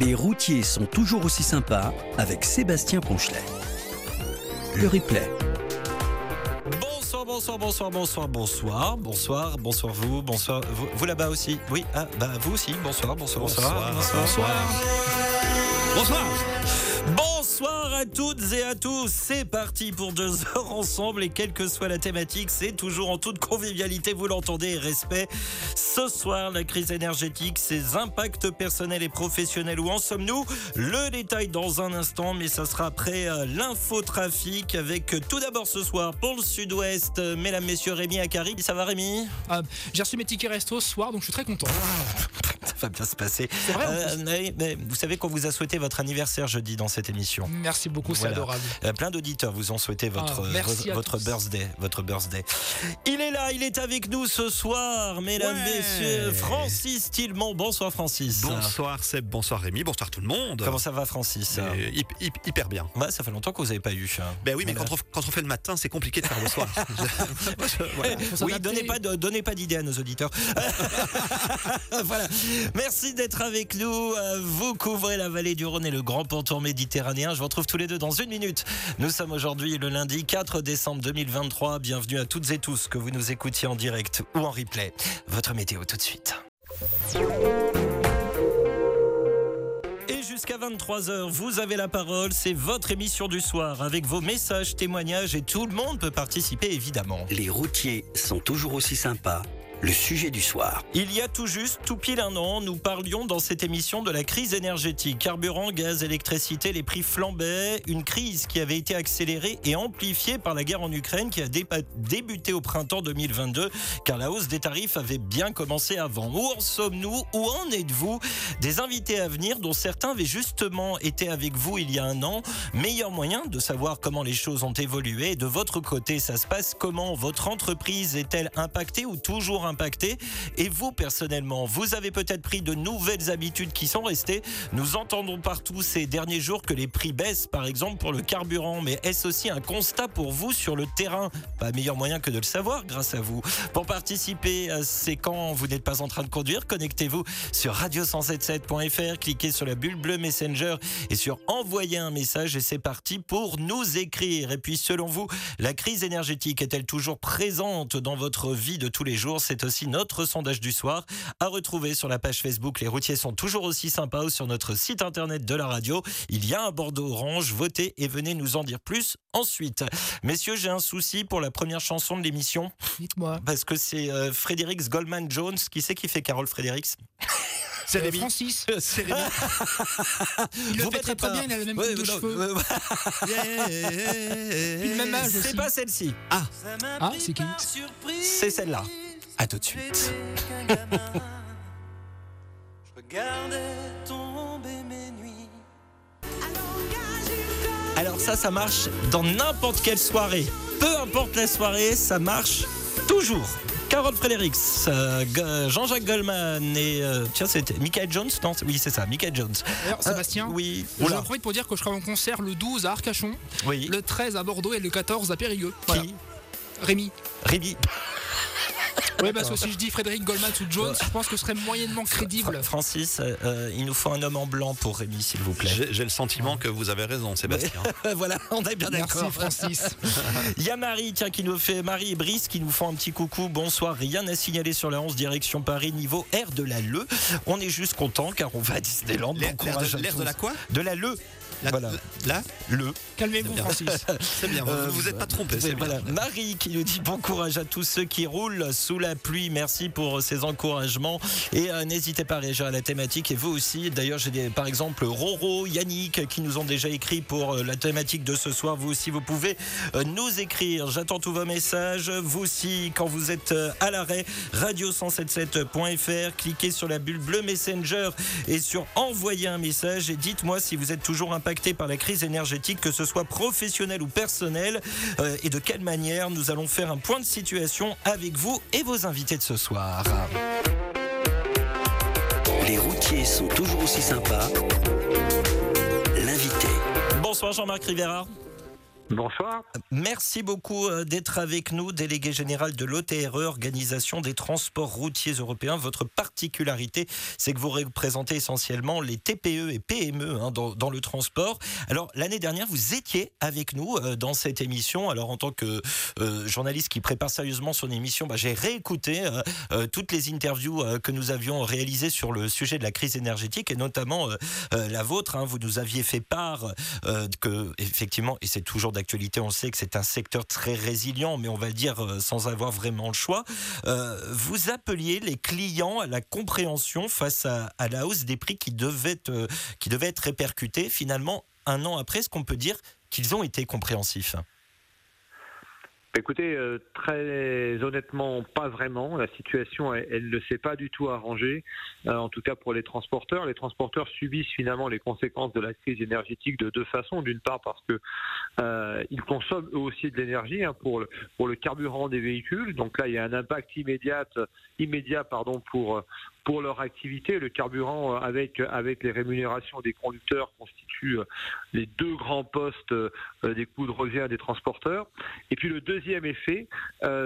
Les routiers sont toujours aussi sympas avec Sébastien Ponchelet. Le replay. Bonsoir, bonsoir, bonsoir, bonsoir, bonsoir, bonsoir, bonsoir vous, bonsoir vous, vous là-bas aussi? Oui, ah bah vous aussi. Bonsoir, bonsoir, bonsoir, bonsoir, bonsoir. Bonsoir. Bonsoir à toutes et à tous. C'est parti pour deux heures ensemble et quelle que soit la thématique, c'est toujours en toute convivialité, vous l'entendez, et respect. Ce soir, la crise énergétique, ses impacts personnels et professionnels. Où en sommes-nous? Le détail dans un instant, mais ça sera après euh, l'infotrafic avec euh, tout d'abord ce soir pour le sud-ouest, euh, mesdames, messieurs, Rémi Akari. Ça va Rémi? Ah, J'ai reçu mes tickets resto ce soir, donc je suis très content. Ça va bien se passer. Vrai, Euh, mais- mais vous savez qu'on vous a souhaité votre anniversaire jeudi dans cette émission. Merci beaucoup, c'est Voilà. adorable. Euh, plein d'auditeurs vous ont souhaité votre, Ah, merci votre, votre birthday, votre birthday. Il est là, il est avec nous ce soir, mesdames, Ouais. messieurs. Francis Tillemont. Bonsoir, Francis. Bonsoir Seb, bonsoir Rémi, bonsoir tout le monde. Comment ça va, Francis? Hyper bien. Ouais, ça fait longtemps que vous n'avez pas eu. hein. Ben oui, mais Voilà. quand on, quand on fait le matin, c'est compliqué de faire le soir. Voilà. Faut Oui, donnez pas, donnez pas d'idées à nos auditeurs. voilà. Merci d'être avec nous. Euh, Vous couvrez la vallée du Rhône et le grand pontour méditerranéen. Je vous retrouve tous les deux dans une minute. Nous sommes aujourd'hui le lundi 4 décembre 2023. Bienvenue à toutes et tous que vous nous écoutiez en direct ou en replay. Votre météo tout de suite. Et jusqu'à 23h, vous avez la parole. C'est votre émission du soir avec vos messages, témoignages et tout le monde peut participer évidemment. Les routiers sont toujours aussi sympas. Le sujet du soir. Il y a tout juste, tout pile un an, nous parlions dans cette émission de la crise énergétique. Carburant, gaz, électricité, les prix flambaient. Une crise qui avait été accélérée et amplifiée par la guerre en Ukraine qui a débuté au printemps 2022, car la hausse des tarifs avait bien commencé avant. Où en sommes-nous? Où en êtes-vous? Des invités à venir dont certains avaient justement été avec vous il y a un an. Meilleur moyen de savoir comment les choses ont évolué. De votre côté, ça se passe comment? Votre entreprise est-elle impactée ou toujours impactée Et vous, personnellement, vous avez peut-être pris de nouvelles habitudes qui sont restées. Nous entendons partout ces derniers jours que les prix baissent, par exemple pour le carburant. Mais est-ce aussi un constat pour vous sur le terrain? Pas meilleur moyen que de le savoir grâce à vous. Pour participer, c'est quand vous n'êtes pas en train de conduire, connectez-vous sur radio177.fr, cliquez sur la bulle bleue Messenger et sur envoyer un message et c'est parti pour nous écrire. Et puis selon vous, la crise énergétique est-elle toujours présente dans votre vie de tous les jours? Aussi notre sondage du soir à retrouver sur la page Facebook. Les routiers sont toujours aussi sympas ou sur notre site internet de la radio. Il y a un Bordeaux orange. Votez et venez nous en dire plus ensuite. Messieurs, j'ai un souci pour la première chanson de l'émission Dites-moi. parce que c'est euh, Fredericks Goldman Jones. Qui c'est qui fait Carole Fredericks C'est Euh, Rémi. Francis, C'est Rémi. il le Vous fait mettez très très pas- bien, il a le même Ouais, coupe de non, cheveux. ouais, Puis le même âge C'est aussi. pas celle-ci. Ah, c'est qui? C'est celle-là. À tout de suite. Alors ça, ça marche dans n'importe quelle soirée. Peu importe la soirée, ça marche toujours. Carole Fredericks, euh, Go- Jean-Jacques Goldman et euh, tiens c'était Michael Jones non oui c'est ça Michael Jones. D'ailleurs, Sébastien, Euh, oui. je Oula. en profite pour dire que je serai en concert le 12 à Arcachon, Oui. le 13 à Bordeaux et le 14 à Périgueux. Voilà. Qui Rémi. Rémi. Oui, parce que si je dis Frédéric Goldman ou Jones, je pense que ce serait moyennement crédible. Fra- Francis, euh, il nous faut un homme en blanc pour Rémi s'il vous plaît. J'ai le sentiment que vous avez raison, Sébastien. voilà, on est bien Merci d'accord. Francis. Il y a Marie, tiens, qui nous fait Marie et Brice qui nous font un petit coucou. Bonsoir, rien à signaler sur la 11 direction Paris niveau R de la Le. On est juste content car on va à Disneyland. L'air Bon l'air courage de, à l'air de la quoi? De la Le. La- Voilà. Là Le. Calmez-vous Francis. C'est bien, vous Euh, vous êtes pas trompé, c'est Voilà. bien. Marie qui nous dit bon courage à tous ceux qui roulent sous la pluie. Merci pour ces encouragements. Et euh, n'hésitez pas à réagir à la thématique. Et vous aussi. D'ailleurs, j'ai des, par exemple Roro, Yannick qui nous ont déjà écrit pour euh, la thématique de ce soir. Vous aussi, vous pouvez euh, nous écrire. J'attends tous vos messages. Vous aussi, quand vous êtes euh, à l'arrêt, radio177.fr, cliquez sur la bulle bleue Messenger et sur envoyer un message et dites-moi si vous êtes toujours impacté par la crise énergétique, que ce soit professionnel ou personnel, euh, et de quelle manière nous allons faire un point de situation avec vous et vos invités de ce soir. Les routiers sont toujours aussi sympas. L'invité. Bonsoir Jean-Marc Rivera. Bonsoir. Merci beaucoup euh, d'être avec nous, délégué général de l'OTRE, Organisation des transports routiers européens. Votre particularité, c'est que vous représentez essentiellement les TPE et PME hein, dans, le transport. Alors, l'année dernière, vous étiez avec nous euh, dans cette émission. Alors, en tant que euh, journaliste qui prépare sérieusement son émission, bah, j'ai réécouté toutes les interviews que nous avions réalisées sur le sujet de la crise énergétique et notamment la vôtre. Hein. Vous nous aviez fait part que, effectivement, et c'est toujours d'actualité. On sait que c'est un secteur très résilient, mais on va dire euh, sans avoir vraiment le choix. Euh, vous appeliez les clients à la compréhension face à, la hausse des prix qui devait, euh, qui devait être répercutée. Finalement, un an après, ce qu'on peut dire qu'ils ont été compréhensifs? Écoutez, euh, très honnêtement, pas vraiment. La situation, elle, ne s'est pas du tout arrangée, euh, en tout cas pour les transporteurs. Les transporteurs subissent finalement les conséquences de la crise énergétique de deux façons. D'une part parce que euh, ils consomment eux aussi de l'énergie hein, pour le pour le carburant des véhicules. Donc là, il y a un impact immédiat immédiat pardon pour pour leur activité. Le carburant, euh, avec, avec les rémunérations des conducteurs, constitue euh, les deux grands postes euh, des coûts de revient des transporteurs. Et puis le deuxième effet,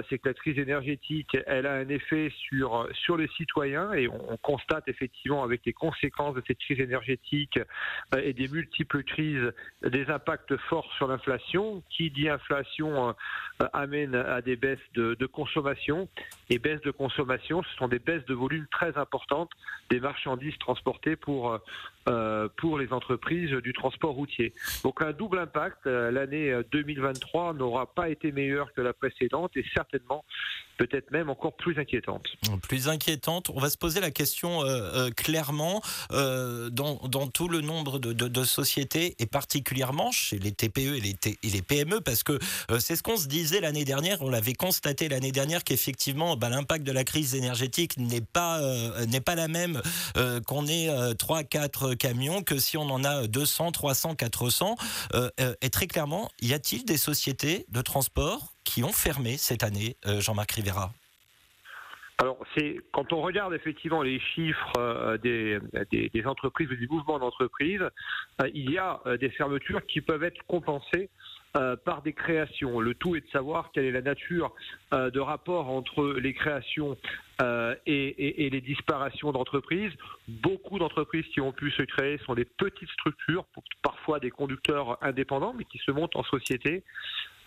c'est que la crise énergétique, elle a un effet sur, sur les citoyens et on, constate effectivement avec les conséquences de cette crise énergétique et des multiples crises des impacts forts sur l'inflation. Qui dit inflation amène à des baisses de, de consommation et baisses de consommation, ce sont des baisses de volume très importantes des marchandises transportées pour, euh, pour les entreprises du transport routier. Donc un double impact. Euh, l'année 2023 n'aura pas été meilleure que la précédente et certainement peut-être même encore plus inquiétante. Plus inquiétante. On va se poser la question clairement dans, dans, tout le nombre de, de, sociétés et particulièrement chez les TPE et les, et les PME parce que c'est ce qu'on se disait l'année dernière. On l'avait constaté l'année dernière qu'effectivement bah, l'impact de la crise énergétique n'est pas euh, n'est pas la même euh, qu'on ait 3, euh, 4 camions que si on en a 200, 300, 400. et très clairement, y a-t-il des sociétés de transport qui ont fermé cette année, Jean-Marc Rivera? Alors, c'est quand on regarde effectivement les chiffres des, des, entreprises ou des mouvements d'entreprise, il y a des fermetures qui peuvent être compensées euh, par des créations. Le tout est de savoir quelle est la nature euh, de rapport entre les créations euh, et, les disparitions d'entreprises. Beaucoup d'entreprises qui ont pu se créer sont des petites structures, parfois des conducteurs indépendants, mais qui se montent en société.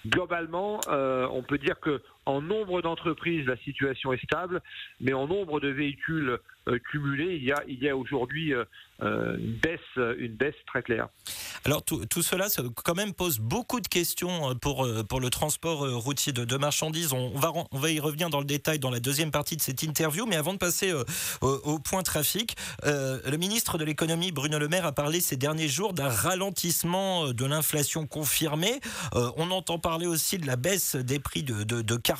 Globalement, on peut dire que en nombre d'entreprises, la situation est stable, mais en nombre de véhicules cumulés, il y a, il y a aujourd'hui une baisse, une baisse très claire. Alors tout, cela quand même pose beaucoup de questions euh, pour, euh, pour le transport euh, routier de, marchandises. On, va, y revenir dans le détail dans la deuxième partie de cette interview, mais avant de passer au, point trafic, le ministre de l'économie Bruno Le Maire a parlé ces derniers jours d'un ralentissement de l'inflation confirmée. on entend parler aussi de la baisse des prix de, de, carburant.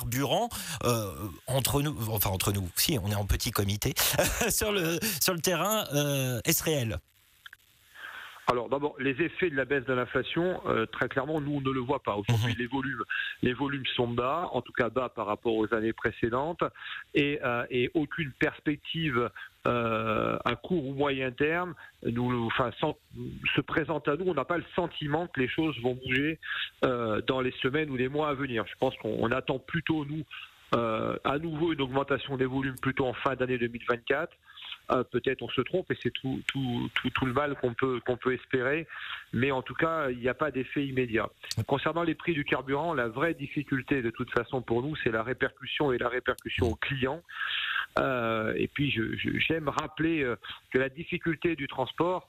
Entre nous, enfin entre nous, si on est en petit comité sur, le, sur le terrain, est-ce réel? Alors d'abord, les effets de la baisse de l'inflation, euh, très clairement, nous on ne le voit pas. Aujourd'hui, mhm. les volumes, les volumes sont bas, en tout cas bas par rapport aux années précédentes, et, euh, aucune perspective euh, à court ou moyen terme nous, se présente à nous. On n'a pas le sentiment que les choses vont bouger dans les semaines ou les mois à venir. Je pense qu'on attend plutôt nous à nouveau une augmentation des volumes plutôt en fin d'année 2024. Ah, peut-être on se trompe et c'est tout, tout, tout, tout, le mal qu'on peut, qu'on peut espérer. Mais en tout cas, il n'y a pas d'effet immédiat. Concernant les prix du carburant, la vraie difficulté de toute façon pour nous, c'est la répercussion et la répercussion aux clients. Euh, et puis, j'aime rappeler euh, que la difficulté du transport,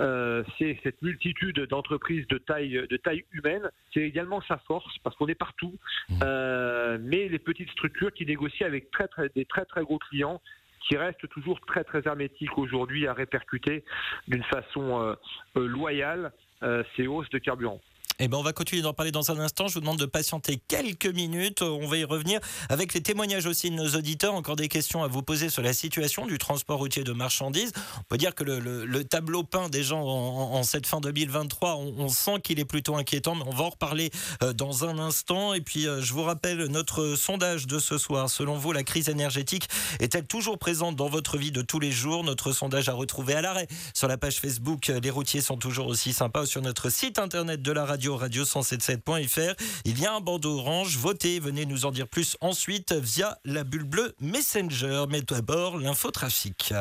euh, c'est cette multitude d'entreprises de taille, de taille humaine. C'est également sa force parce qu'on est partout. Mmh. Euh, mais les petites structures qui négocient avec très, très, des très très gros clients qui reste toujours très très hermétique aujourd'hui à répercuter d'une façon euh, euh, loyale euh, ces hausses de carburant. Eh ben, on va continuer d'en parler dans un instant. Je vous demande de patienter quelques minutes. On va y revenir avec les témoignages aussi de nos auditeurs. Encore des questions à vous poser sur la situation du transport routier de marchandises. On peut dire que le, tableau peint des gens en, cette fin 2023, on, sent qu'il est plutôt inquiétant, mais on va en reparler euh, dans un instant. Et puis, euh, je vous rappelle notre sondage de ce soir. Selon vous, la crise énergétique est-elle toujours présente dans votre vie de tous les jours? Notre sondage a retrouvé à l'arrêt sur la page Facebook. Les routiers sont toujours aussi sympas sur notre site internet de la radio sur radio177.fr. Il y a un bandeau orange. Votez, venez nous en dire plus ensuite via la bulle bleue Messenger. Mais d'abord, l'infotrafic.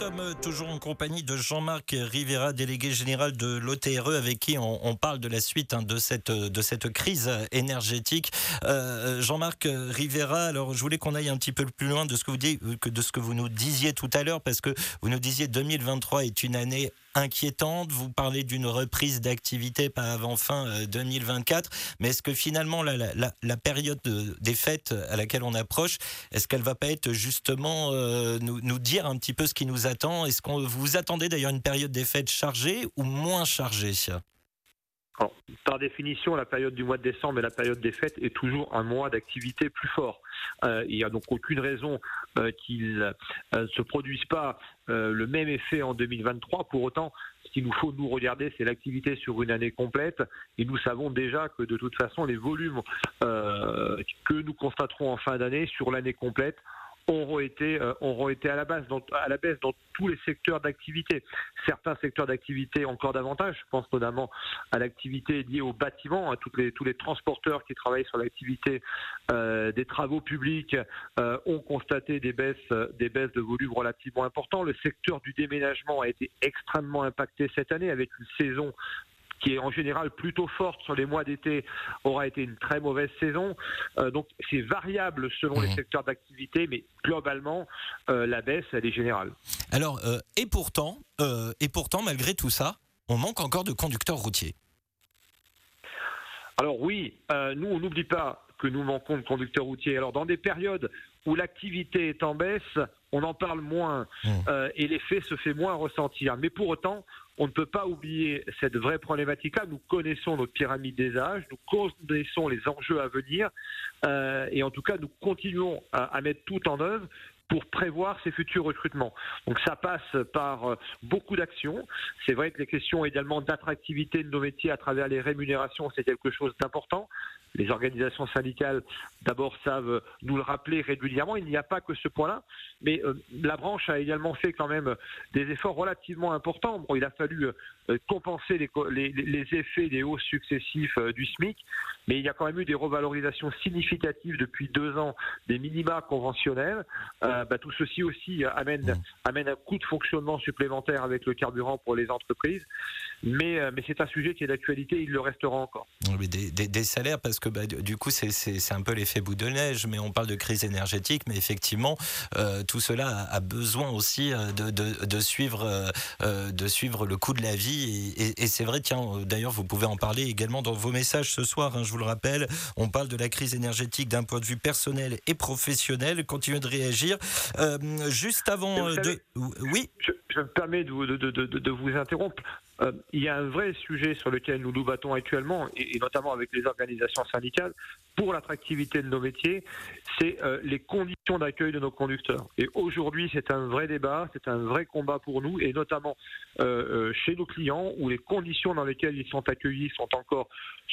Sommes toujours en compagnie de Jean-Marc Rivera, délégué général de l'OTRE, avec qui on, parle de la suite hein, de, cette, crise énergétique. Euh, Jean-Marc Rivera, alors je voulais qu'on aille un petit peu plus loin que que de ce que vous nous disiez tout à l'heure, parce que vous nous disiez 2023 est une année inquiétante. Vous parlez d'une reprise d'activité pas avant fin 2024. Euh, Mais est-ce que finalement la, période des fêtes à laquelle on approche, est-ce qu'elle va pas être justement euh, nous, nous, dire un petit peu ce qui nous attend? Est-ce qu'on vous attendez d'ailleurs une période des fêtes chargée ou moins chargée? Par définition, la période du mois de décembre et la période des fêtes est toujours un mois d'activité plus fort. Euh, il n'y a donc aucune raison euh, qu'il ne euh, se produise pas le même effet en 2023. Pour autant, ce qu'il nous faut nous regarder, c'est l'activité sur une année complète. Et nous savons déjà que de toute façon, les volumes que nous constaterons en fin d'année sur l'année complète auront été, euh, été à, la baisse dans tous les secteurs d'activité. Certains secteurs d'activité encore davantage. Je pense notamment à l'activité liée au bâtiment, à tous les transporteurs qui travaillent sur l'activité euh, des travaux publics euh, ont constaté des baisses, des baisses de volume relativement importantes. Le secteur du déménagement a été extrêmement impacté cette année avec une saison qui est en général plutôt forte sur les mois d'été, aura été une très mauvaise saison. Euh, donc c'est variable selon les mhm. secteurs d'activité, mais globalement, euh, la baisse, elle est générale. Alors, euh, et pourtant, et pourtant, malgré tout ça, on manque encore de conducteurs routiers. Alors oui, nous, on n'oublie pas que nous manquons de conducteurs routiers. Alors dans des périodes où l'activité est en baisse, on en parle moins mmh. et l'effet se fait moins ressentir. Mais pour autant, on ne peut pas oublier cette vraie problématique-là. Nous connaissons notre pyramide des âges, nous connaissons les enjeux à venir, euh, et en tout cas, nous continuons à, mettre tout en œuvre pour prévoir ces futurs recrutements. Donc ça passe par euh, beaucoup d'actions. C'est vrai que les questions également d'attractivité de nos métiers à travers les rémunérations, c'est quelque chose d'important. Les organisations syndicales, d'abord, savent nous le rappeler régulièrement. Il n'y a pas que ce point-là, mais euh, la branche a également fait quand même des efforts relativement importants. Bon, il a fallu euh, compenser les, effets des hausses successifs du SMIC, mais il y a quand même eu des revalorisations significatives depuis deux ans des minima conventionnels. Euh, bah, tout ceci aussi amène, mmh. amène un coût de fonctionnement supplémentaire avec le carburant pour les entreprises. Mais, euh, mais c'est un sujet qui est d'actualité, il le restera encore. des, des, salaires, parce que bah, du coup, c'est un peu l'effet bout de neige, mais on parle de crise énergétique, mais effectivement, euh, tout cela a, besoin aussi de, de, de suivre, de suivre le coût de la vie. Et, c'est vrai, tiens, d'ailleurs, vous pouvez en parler également dans vos messages ce soir, hein, je vous le rappelle. On parle de la crise énergétique d'un point de vue personnel et professionnel. Continuez de réagir. Euh, juste avant euh, de... Oui je, me permets de vous, de, vous interrompre. Euh, il y a un vrai sujet sur lequel nous nous battons actuellement, et, notamment avec les organisations syndicales, pour l'attractivité de nos métiers, c'est les conditions d'accueil de nos conducteurs. Et aujourd'hui, c'est un vrai débat, c'est un vrai combat pour nous, et notamment chez nos clients, où les conditions dans lesquelles ils sont accueillis sont encore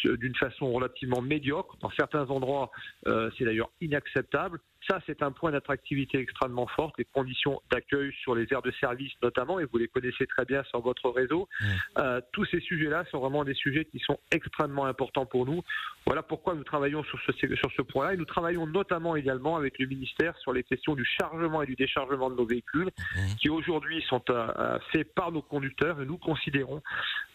d'une façon relativement médiocre. Dans certains endroits, c'est d'ailleurs inacceptable. Ça, c'est un point d'attractivité extrêmement fort, les conditions d'accueil sur les aires de service notamment, et vous les connaissez très bien sur votre réseau. Mmh. Euh, tous ces sujets-là sont vraiment des sujets qui sont extrêmement importants pour nous. Voilà pourquoi nous travaillons sur ce, sur ce point-là, et nous travaillons notamment également avec le ministère sur les questions du chargement et du déchargement de nos véhicules, mmh. qui aujourd'hui sont euh, euh, faits par nos conducteurs, et nous considérons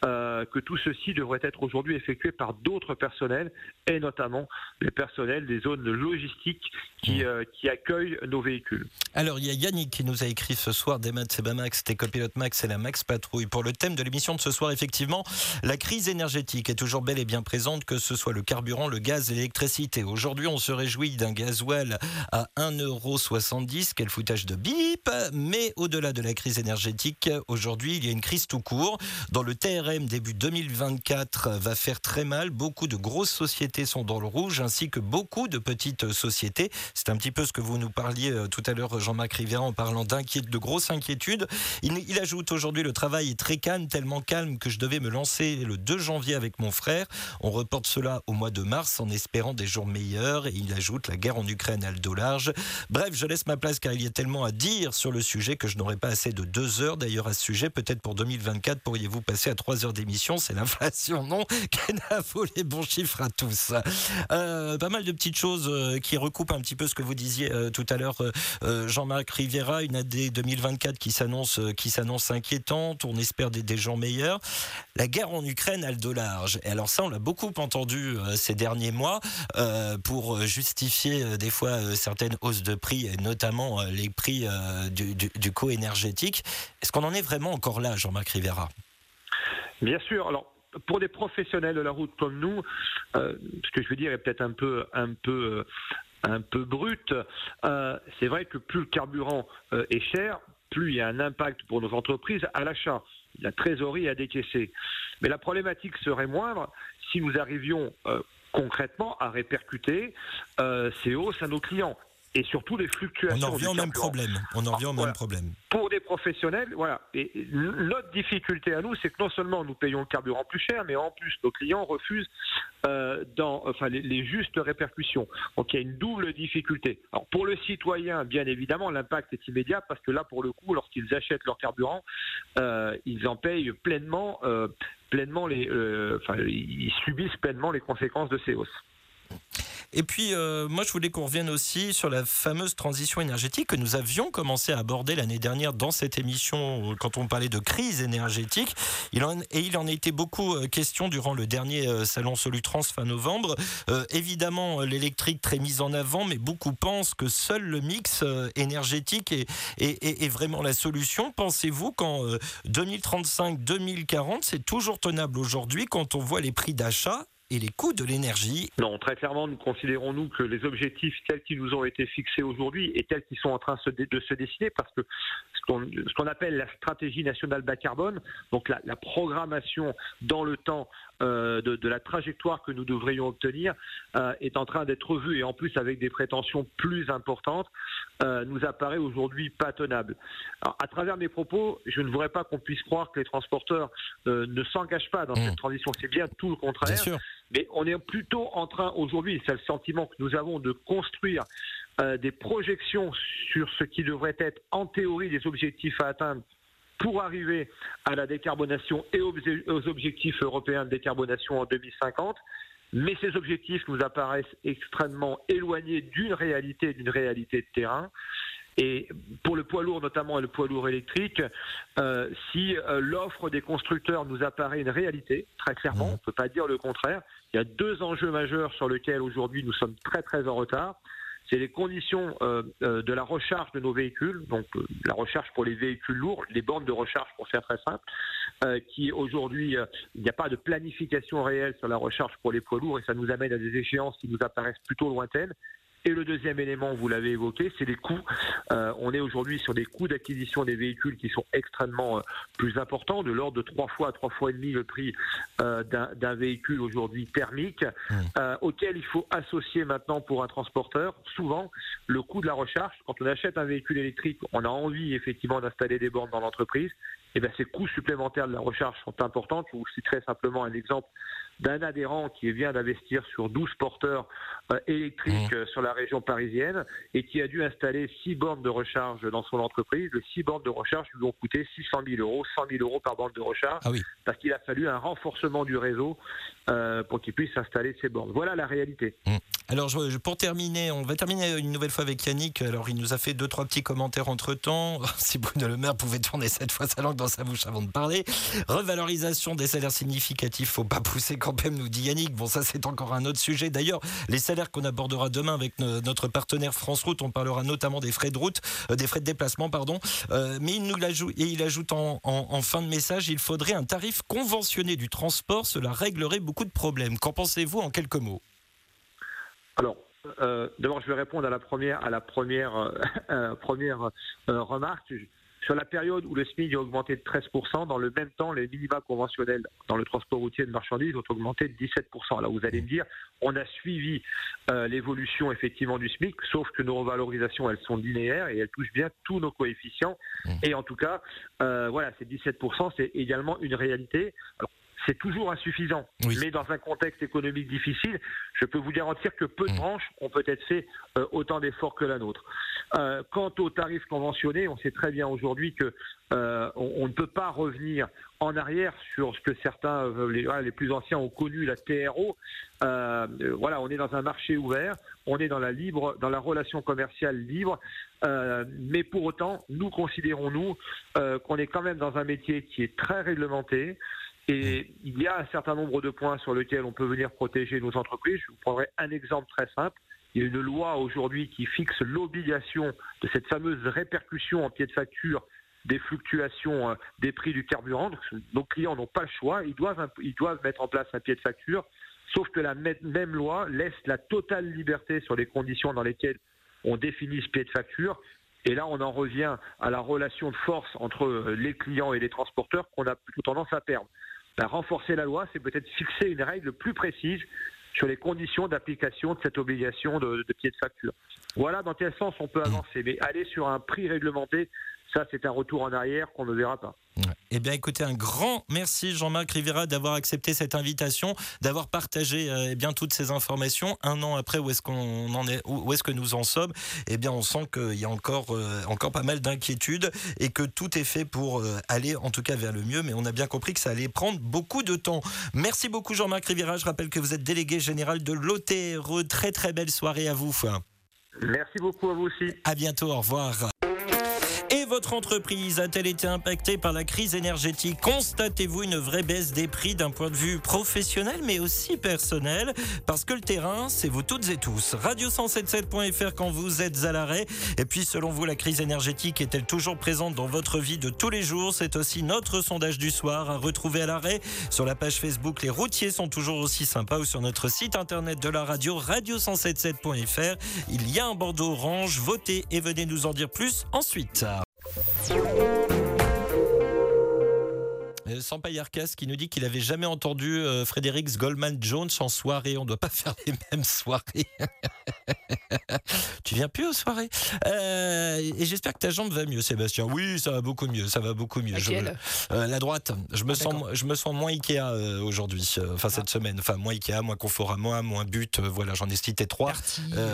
que tout ceci devrait être aujourd'hui effectué par d'autres personnels, et notamment les personnels des zones logistiques qui, mmh. Qui accueillent nos véhicules. Alors, il y a Yannick qui nous a écrit ce soir des maths, c'est Max, t'es copilote Max et la Max Patrouille. Pour le thème de l'émission de ce soir, effectivement, la crise énergétique est toujours belle et bien présente, que ce soit le carburant, le gaz et l'électricité. Aujourd'hui, on se réjouit d'un gasoil à 1,70€, quel foutage de bip Mais au-delà de la crise énergétique, aujourd'hui, il y a une crise tout court. Dans le TRM, début 2024, va faire très mal. Beaucoup de grosses sociétés sont dans le rouge, ainsi que beaucoup de petites sociétés. C'est un petit peu ce que vous nous parliez tout à l'heure, Jean-Marc Rivière, en parlant d'inquiétude, de grosses inquiétudes. Il, ajoute aujourd'hui le travail est très calme, tellement calme que je devais me lancer le 2 janvier avec mon frère. On reporte cela au mois de mars en espérant des jours meilleurs. Et il ajoute la guerre en Ukraine a le dos large. Bref, je laisse ma place car il y a tellement à dire sur le sujet que je n'aurai pas assez de deux heures. D'ailleurs, à ce sujet, peut-être pour 2024, pourriez-vous passer à trois heures d'émission? C'est l'inflation, non? Vaut les bons chiffres à tous. Euh, pas mal de petites choses euh, qui recoupent un petit peu ce que vous disiez euh, tout à l'heure, Jean-Marc Riviera, une année 2024 qui s'annonce qui s'annonce inquiétante. On espère des, gens meilleurs. La guerre en Ukraine a le dos large. Et alors ça, on l'a beaucoup entendu ces derniers mois pour justifier des fois certaines hausses de prix, et notamment les prix du, du, co-énergétique. Est-ce qu'on en est vraiment encore là, Jean-Marc Rivera Bien sûr. Alors, pour des professionnels de la route comme nous, euh, ce que je veux dire est peut-être un peu, un peu, euh, un peu brut. Euh, c'est vrai que plus le carburant est cher, plus il y a un impact pour nos entreprises à l'achat. La trésorerie à décaisser. Mais la problématique serait moindre si nous arrivions concrètement à répercuter ces hausses à nos clients et surtout les fluctuations. On en revient au même problème. On en revient au même problème. Pour des professionnels, voilà. Et notre difficulté à nous, c'est que non seulement nous payons le carburant plus cher, mais en plus nos clients refusent euh, dans, enfin, les, justes répercussions. Donc il y a une double difficulté. Alors pour le citoyen, bien évidemment, l'impact est immédiat parce que là, pour le coup, lorsqu'ils achètent leur carburant, euh, ils en payent pleinement, euh, pleinement les, enfin, ils subissent pleinement les conséquences de ces hausses. Et puis, euh, moi, je voulais qu'on revienne aussi sur la fameuse transition énergétique que nous avions commencé à aborder l'année dernière dans cette émission quand on parlait de crise énergétique. Et il en a été beaucoup euh, question durant le dernier euh, salon Solutrans fin novembre. évidemment, l'électrique très mise en avant, mais beaucoup pensent que seul le mix énergétique est, est, est, vraiment la solution. Pensez-vous qu'en 2035-2040, c'est toujours tenable aujourd'hui quand on voit les prix d'achat et les coûts de l'énergie. Non, très clairement, nous considérons nous que les objectifs tels qu'ils nous ont été fixés aujourd'hui et tels qu'ils sont en train de se dessiner, parce que ce qu'on appelle la stratégie nationale bas carbone, donc la, programmation dans le temps de, de, la trajectoire que nous devrions obtenir, euh, est en train d'être revue et en plus avec des prétentions plus importantes, euh, nous apparaît aujourd'hui pas tenable. Alors, à travers mes propos, je ne voudrais pas qu'on puisse croire que les transporteurs euh, ne s'engagent pas dans mmh. cette transition. C'est bien tout le contraire. Mais on est plutôt en train aujourd'hui, c'est le sentiment que nous avons de construire euh, des projections sur ce qui devrait être en théorie des objectifs à atteindre pour arriver à la décarbonation et aux objectifs européens de décarbonation en 2050. Mais ces objectifs nous apparaissent extrêmement éloignés d'une réalité, d'une réalité de terrain. Et pour le poids lourd notamment et le poids lourd électrique, euh, si euh, l'offre des constructeurs nous apparaît une réalité, très clairement, mmh. on ne peut pas dire le contraire, il y a deux enjeux majeurs sur lesquels aujourd'hui nous sommes très très en retard c'est les conditions euh, euh, de la recharge de nos véhicules, donc euh, la recharge pour les véhicules lourds, les bornes de recharge pour faire très simple, qui aujourd'hui, il n'y a pas de planification réelle sur la recharge pour les poids lourds et ça nous amène à des échéances qui nous apparaissent plutôt lointaines. Et le deuxième élément, vous l'avez évoqué, c'est les coûts. Euh, on est aujourd'hui sur des coûts d'acquisition des véhicules qui sont extrêmement euh, plus importants, de l'ordre de trois fois à trois fois et demi le prix euh, d'un véhicule aujourd'hui thermique, mmh. auquel il faut associer maintenant pour un transporteur souvent le coût de la recharge. Quand on achète un véhicule électrique, on a envie effectivement d'installer des bornes dans l'entreprise. Et eh bien, ces coûts supplémentaires de la recharge sont importants. Je vous citerai simplement un exemple d'un adhérent qui vient d'investir sur 12 porteurs euh, électriques mmh. euh, sur la région parisienne et qui a dû installer 6 bornes de recharge dans son entreprise. Les 6 bornes de recharge lui ont coûté 600 000 euros, 100 000 euros par borne de recharge, ah parce qu'il a fallu un renforcement du réseau euh, pour qu'il puisse installer ces bornes. Voilà la réalité. Mmh. Alors, pour terminer, on va terminer une nouvelle fois avec Yannick. Alors, il nous a fait deux, trois petits commentaires entre temps. Si Bruno Le Maire pouvait tourner cette fois sa langue dans sa bouche avant de parler. Revalorisation des salaires significatifs, faut pas pousser quand même, nous dit Yannick. Bon, ça, c'est encore un autre sujet. D'ailleurs, les salaires qu'on abordera demain avec notre partenaire France Route, on parlera notamment des frais de route, euh, des frais de déplacement, pardon. Euh, mais il nous et il ajoute en fin de message, il faudrait un tarif conventionné du transport. Cela réglerait beaucoup de problèmes. Qu'en pensez-vous en quelques mots? Alors, euh, d'abord, je vais répondre à la première, à la première, euh, première euh, remarque. sur la période où le SMIC a augmenté de 13%, dans le même temps, les minima conventionnels dans le transport routier de marchandises ont augmenté de 17%. Alors vous allez me dire, on a suivi l'évolution effectivement du SMIC, sauf que nos revalorisations, elles sont linéaires et elles touchent bien tous nos coefficients. Mmh. Et en tout cas, voilà, ces 17%, c'est également une réalité. Alors, c'est toujours insuffisant. Oui. Mais dans un contexte économique difficile, je peux vous garantir que peu de Mm. branches ont peut-être fait euh, autant d'efforts que la nôtre. Euh, quant aux tarifs conventionnés, on sait très bien aujourd'hui que euh, on, on ne peut pas revenir en arrière sur ce que certains, les, plus anciens, ont connu la TRO. Voilà, on est dans un marché ouvert, on est dans la libre, dans la relation commerciale libre. Mais pour autant, nous considérons nous qu'on est quand même dans un métier qui est très réglementé. Et il y a un certain nombre de points sur lesquels on peut venir protéger nos entreprises. Je vous prendrai un exemple très simple. Il y a une loi aujourd'hui qui fixe l'obligation de cette fameuse répercussion en pied de facture des fluctuations euh, des prix du carburant. Nos clients n'ont pas le choix, ils doivent, ils doivent mettre en place un pied de facture, sauf que la mê- même loi laisse la totale liberté sur les conditions dans lesquelles on définit ce pied de facture. Et là, on en revient à la relation de force entre euh, les clients et les transporteurs qu'on a plutôt tendance à perdre. Ben, renforcer la loi, c'est peut-être fixer une règle plus précise sur les conditions d'application de cette obligation de, de pied de facture. Voilà dans quel sens on peut avancer. Mais aller sur un prix réglementé, ça, c'est un retour en arrière qu'on ne verra pas. Eh bien, écoutez, un grand merci Jean-Marc Rivera d'avoir accepté cette invitation, d'avoir partagé euh, eh bien toutes ces informations. Un an après, où est-ce qu'on en est, où où est-ce que nous en sommes? Eh bien, on sent qu'il y a encore euh, encore pas mal d'inquiétudes et que tout est fait pour euh, aller, en tout cas, vers le mieux. Mais on a bien compris que ça allait prendre beaucoup de temps. Merci beaucoup Jean-Marc Rivera. Je rappelle que vous êtes délégué général de l'OTRE. Très très belle soirée à vous. Merci beaucoup à vous aussi. À bientôt. Au revoir. Votre entreprise a-t-elle été impactée par la crise énergétique? Constatez-vous une vraie baisse des prix d'un point de vue professionnel mais aussi personnel? Parce que le terrain, c'est vous toutes et tous. Radio177.fr quand vous êtes à l'arrêt. Et puis selon vous, la crise énergétique est-elle toujours présente dans votre vie de tous les jours? C'est aussi notre sondage du soir à retrouver à l'arrêt sur la page Facebook Les routiers sont toujours aussi sympas ou sur notre site internet de la radio radio177.fr. Il y a un bandeau orange. Votez et venez nous en dire plus ensuite. Thank you. Euh, Sampa Yarkas qui nous dit qu'il avait jamais entendu euh, Frédéric Goldman Jones en soirée. On ne doit pas faire les mêmes soirées. tu viens plus aux soirées? Euh, Et j'espère que ta jambe va mieux, Sébastien. Oui, ça va beaucoup mieux. Ça va beaucoup mieux. Je- euh, la droite. Je me Ah, sens, je me sens moins Ikea aujourd'hui. Enfin cette semaine. Enfin moins Ikea, moins confort à moi, moins but. voilà, j'en ai cité trois.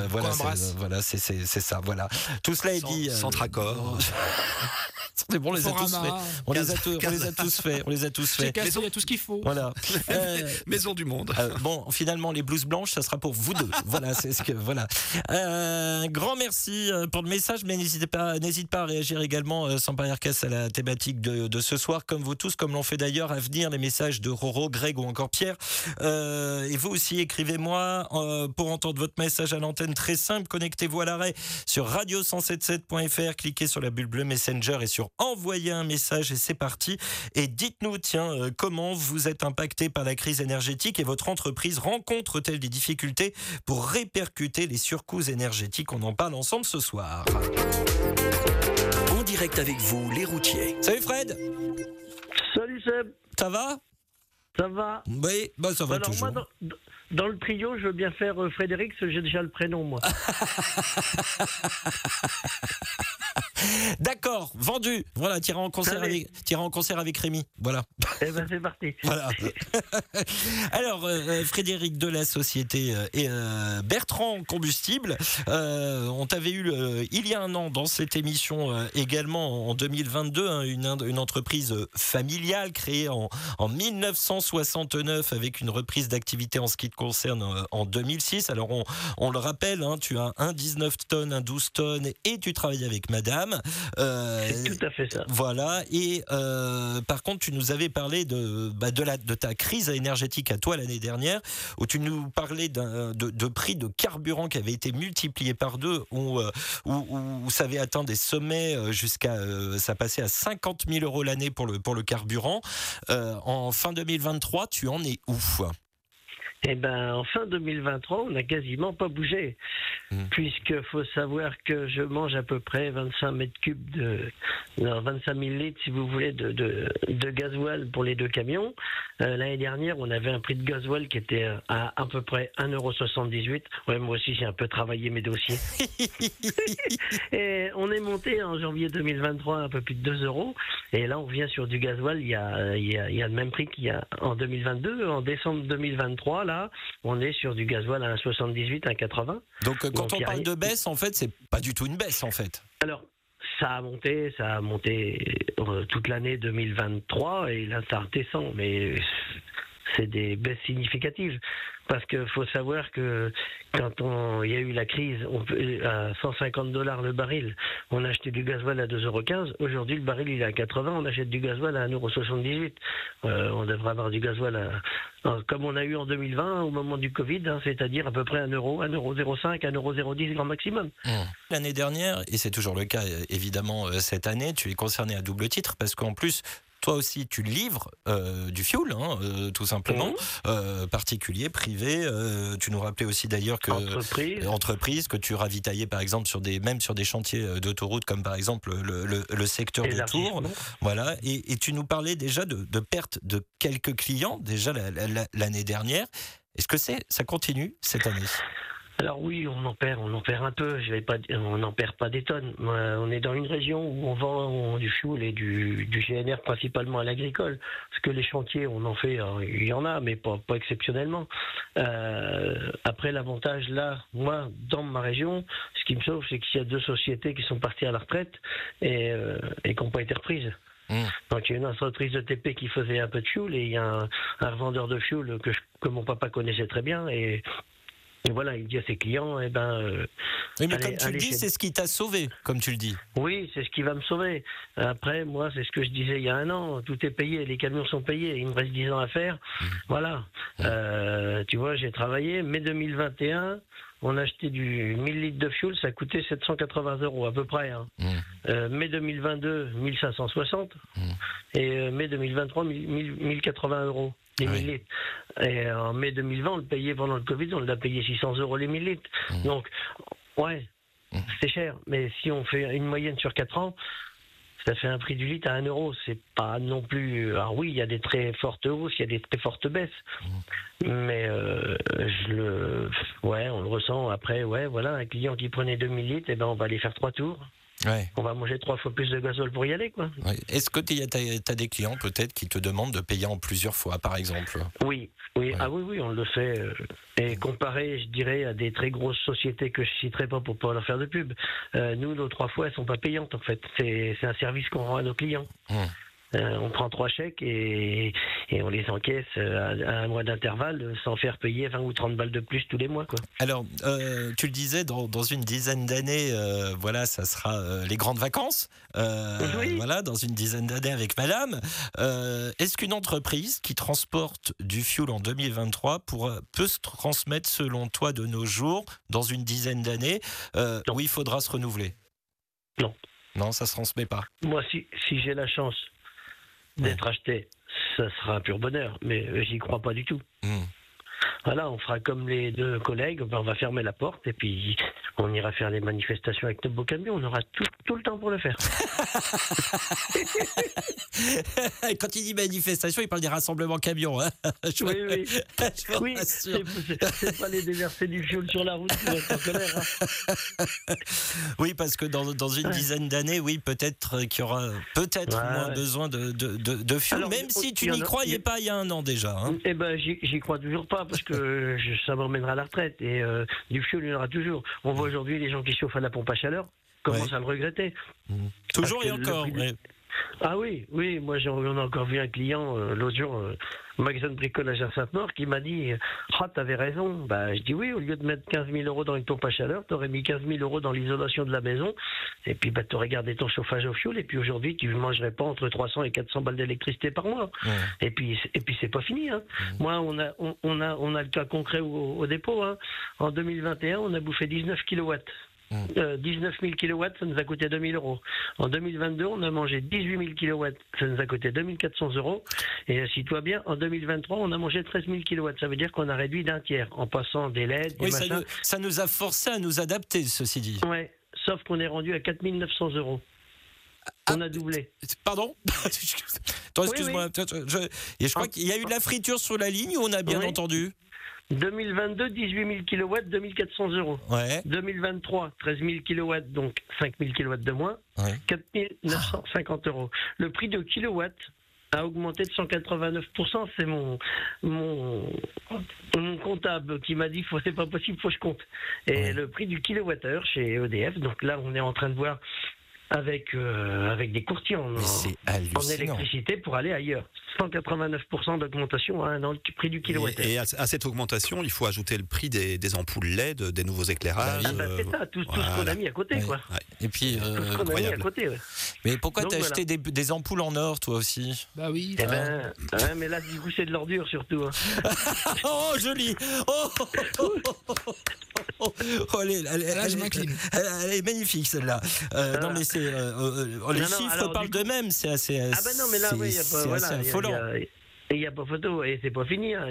Voilà, voilà, c'est, ça. Voilà. Tout cela est dit. euh, Centracor. c'est bon, on les a tous Forama. fait. On les a, tous- on On les a tous Chez fait. Casso, il y a tout ce qu'il faut. Voilà. Euh, Maison du Monde. euh, bon, finalement, les blouses blanches, ça sera pour vous deux. Voilà, c'est ce que voilà. Euh, un grand merci euh, pour le message, mais n'hésitez pas, n'hésite pas à réagir également sans pas casse à la thématique de, de ce soir, comme vous tous, comme l'ont fait d'ailleurs à venir les messages de Roro, Greg ou encore Pierre. Et vous aussi, écrivez-moi pour entendre votre message à l'antenne. Très simple, connectez-vous à l'arrêt sur radio177.fr, cliquez sur la bulle bleue Messenger et sur envoyer un message et c'est parti. Et dites-nous, tiens, euh, comment vous êtes impacté par la crise énergétique et votre entreprise rencontre-t-elle des difficultés pour répercuter les surcoûts énergétiques? On en parle ensemble ce soir. En direct avec vous, les routiers. Salut Fred, Salut Seb, ça va? Ça va Oui, bah ça va Alors toujours. moi, dans, dans le trio, je veux bien faire euh, Frédéric, parce que j'ai déjà le prénom, moi. D'accord, vendu. Voilà, t'iras en concert Allez. avec, t'iras en concert avec Rémi. Voilà. eh ben c'est parti. Voilà. Alors, euh, euh, Frédéric de la société et euh, Bertrand Combustible, euh, on t'avait eu il y a un an dans cette émission également en 2022, hein, une, entreprise familiale créée en, en 1969 avec une reprise d'activité en qui te concerne euh, en 2006. Alors, on, on le rappelle, hein, tu as un 19 tonnes, un 12 tonnes et tu travailles avec madame. Euh, C'est tout à fait ça. voilà, et euh, par contre, tu nous avais parlé de, bah, de, la, de ta crise énergétique à toi l'année dernière, où tu nous parlais de, de prix de carburant qui avait été multiplié par deux, où, euh, où, où- où ça avait atteint des sommets euh, jusqu'à. euh, ça passait à 50 000 euros l'année pour le, pour le carburant. En fin 2023, tu en es où? Eh ben, en fin 2023, on n'a quasiment pas bougé. Hmm. Puisque faut savoir que je mange à peu près 25 mètres cubes de, non, 25 000 litres, si vous voulez, de, de, de gasoil pour les deux camions. Euh, L'année dernière, on avait un prix de gasoil qui était à à peu près 1,78€. Ouais, moi aussi, j'ai un peu travaillé mes dossiers. Et on est monté en janvier 2023 à un peu plus de 2 euros. Et là, on revient sur du gasoil. Il y a, il y a, il y a le même prix qu'il y a en 2022. En décembre 2023, là, on est sur du gasoil à 1,78, 1,80. Donc euh, quand Donc, on a parle de baisse, en fait, c'est pas du tout une baisse, en fait. Alors, ça a monté, ça a monté euh, toute l'année 2023 et là, ça redescend. Mais c'est des baisses significatives. Parce qu'il faut savoir que quand il y a eu la crise, on à 150 dollars le baril, on a acheté du gasoil à 2,15 euros. Aujourd'hui, le baril il est à 80, on achète du gasoil à 1,78 euro. Euh, on devrait avoir du gasoil à, comme on a eu en 2020 au moment du Covid, hein, c'est-à-dire à peu près 1 euro, 1,05 euro, 1,010 euro grand maximum. L'année dernière, et c'est toujours le cas évidemment euh, cette année, tu es concerné à double titre parce qu'en plus, toi aussi, tu livres euh, du fuel, hein, euh, tout simplement, Mhm. euh, particulier, privé. tu nous rappelais aussi d'ailleurs que Entreprise. entreprise que tu ravitaillais par exemple sur des même sur des chantiers d'autoroute comme par exemple le, le, le secteur de Tours. Voilà. Et, et tu nous parlais déjà de, de perte de quelques clients déjà la- la- la- l'année dernière. Est-ce que c'est ça continue cette année? Alors oui, on en perd, on en perd un peu. Je vais pas, dire- on n'en perd pas des tonnes. Euh, on est dans une région où on vend du fuel et du, du GNR principalement à l'agricole. Parce que les chantiers, on en fait, euh, il y en a, mais pas, pas exceptionnellement. Euh, après, l'avantage là, moi, dans ma région, ce qui me sauve, c'est qu'il y a deux sociétés qui sont parties à la retraite et, euh, et qui n'ont pas été reprises. Mm. Donc il y a une entreprise de TP qui faisait un peu de fuel et il y a un, un revendeur de fuel que, je- que mon papa connaissait très bien et, et voilà, il dit à ses clients, eh ben euh, Oui, mais Allez, comme tu le dis, c'est ce qui t'a sauvé, comme tu le dis. oui, c'est ce qui va me sauver. Après, moi, c'est ce que je disais il y a un an, tout est payé, les camions sont payés, il me reste 10 ans à faire. Voilà. Euh, tu vois, j'ai travaillé, mai 2021, on a acheté du 1000 litres de fuel, ça coûtait 780 euros à peu près. hein. Euh, mai 2022, 1560. Mm. Et mai 2023, 1000 1000 1080 euros. Les Ah 1000 oui. litres. Et en mai 2020, on le payait pendant le Covid, on l'a payé 600 euros les 1000 litres. Mm. Donc, ouais, Mm. c'est cher. Mais si on fait une moyenne sur 4 ans, ça fait un prix du litre à 1 euro. C'est pas non plus. Alors oui, il y a des très fortes hausses, il y a des très fortes baisses. Mais euh, je le. Ouais, on le ressent. Après, ouais, voilà, un client qui prenait 2000 litres, eh ben, on va aller faire trois tours. Ouais. On va manger trois fois plus de gazole pour y aller, quoi. Ouais. Est-ce que tu as, des clients peut-être qui te demandent de payer en plusieurs fois, par exemple? Oui, oui, Ouais. ah oui, oui, on le fait. euh, Et comparé, je dirais, à des très grosses sociétés que je citerai pas pour pas leur faire de pub, euh, nous, nos trois fois, elles sont pas payantes en fait. C'est un service qu'on rend à nos clients. Hmm. Euh, on prend trois chèques et, et on les encaisse euh, à, à un mois d'intervalle euh, sans faire payer 20 ou 30 balles de plus tous les mois. Quoi. Alors, euh, tu le disais, dans, dans une dizaine d'années, euh, voilà, ça sera euh, les grandes vacances. Oui. Voilà, dans une dizaine d'années avec Madame. Est-ce qu'une entreprise qui transporte du fuel en 2023 pourra, peut se transmettre, selon toi, de nos jours, dans une dizaine d'années, où il faudra se renouveler? Non. Non, ça se transmet pas. Moi, si, si j'ai la chance d'être acheté, ça sera un pur bonheur, mais euh, j'y crois pas du tout. Hmm. Voilà, on fera comme les deux collègues, on va fermer la porte et puis on ira faire des manifestations avec nos beaux camions. On aura tout, tout le temps pour le faire. Quand il dit manifestation, il parle des rassemblements camions. hein. Je Oui, oui. je Oui, c'est pas les déverser du fioul sur la route en colère. hein. Oui, parce que dans, dans une Ouais. dizaine d'années, oui, peut-être euh, qu'il y aura peut-être Ouais, moins ouais. besoin de, de, de, de fuel, Alors, même si tu n'y croyais pas il y a un an déjà. hein. Eh ben, j'y crois toujours pas parce que je- ça m'emmènera à la retraite et euh, du fioul il y en aura toujours. On voit aujourd'hui les gens qui chauffent à la pompe à chaleur commencent Ouais. à le regretter. Toujours et le encore. prix du- ouais. Ah oui, oui, moi j'en on a encore vu un client euh, l'autre jour, euh, magasin de bricolage à Sainte-Maure, qui m'a dit Ah, t'avais raison. Bah, je dis oui, au lieu de mettre 15 000 euros dans une pompe à chaleur, t'aurais mis 15 000 euros dans l'isolation de la maison, et puis bah, t'aurais gardé ton chauffage au fioul, et puis aujourd'hui, tu ne mangerais pas entre 300 et 400 balles d'électricité par mois. Ouais. Et puis, et puis c'est pas fini. Hein. Moi, on a, on, on a, on a le cas concret au, au dépôt. Hein. En 2021, on a bouffé 19 kilowatts. Mm. euh, 19 000 kW, ça nous a coûté 2000 euros. En 2022, on a mangé 18 000 kW, ça nous a coûté 2400 euros. Et assis-toi bien, en 2023, on a mangé 13 000 kW. Ça veut dire qu'on a réduit d'un tiers en passant des LED, des Oui, ça nous, ça nous a forcé à nous adapter, ceci dit. Ouais, sauf qu'on est rendu à 4 900 euros. Ah, On a doublé. Pardon Attends, Oui, excuse-moi. Je- je- crois qu'il y a eu de la friture sur la ligne ou on a bien entendu? 2022, 18 000 kW, 2400 euros. Ouais. 2023, 13 000 kW, donc 5 000 kW de moins, Ouais. 4 950 euros. Le prix de kilowatt a augmenté de 189%. C'est mon, mon, mon comptable qui m'a dit faut, c'est pas possible, faut que je compte. Et Ouais. le prix du kilowattheure chez EDF, donc là, on est en train de voir avec, euh, avec des courtiers en, Mais c'est en électricité pour aller ailleurs. 189% d'augmentation hein, dans le prix du kilowattheure. Et, et à, à cette augmentation, il faut ajouter le prix des, des ampoules LED, des nouveaux éclairages. Ah bah, euh, c'est ça, tout, tout ce qu'on a mis à côté, Ouais. quoi. Et puis, Tout ce euh, qu'on a mis à côté, ouais. mais pourquoi t'as voilà. acheté des, des ampoules en or, toi aussi? Bah oui. Eh ben, mais là, du coup, c'est de l'ordure surtout. hein. Oh, joli Oh, oh, oh, oh, oh, oh, Là, je m'incline. elle- est magnifique celle-là. Euh, non mais c'est euh, euh, euh, les Non, non, chiffres alors, parlent d'eux-mêmes, c'est assez. Ah ben non, mais là, oui, il et il n'y a pas photo, et c'est pas fini. hein.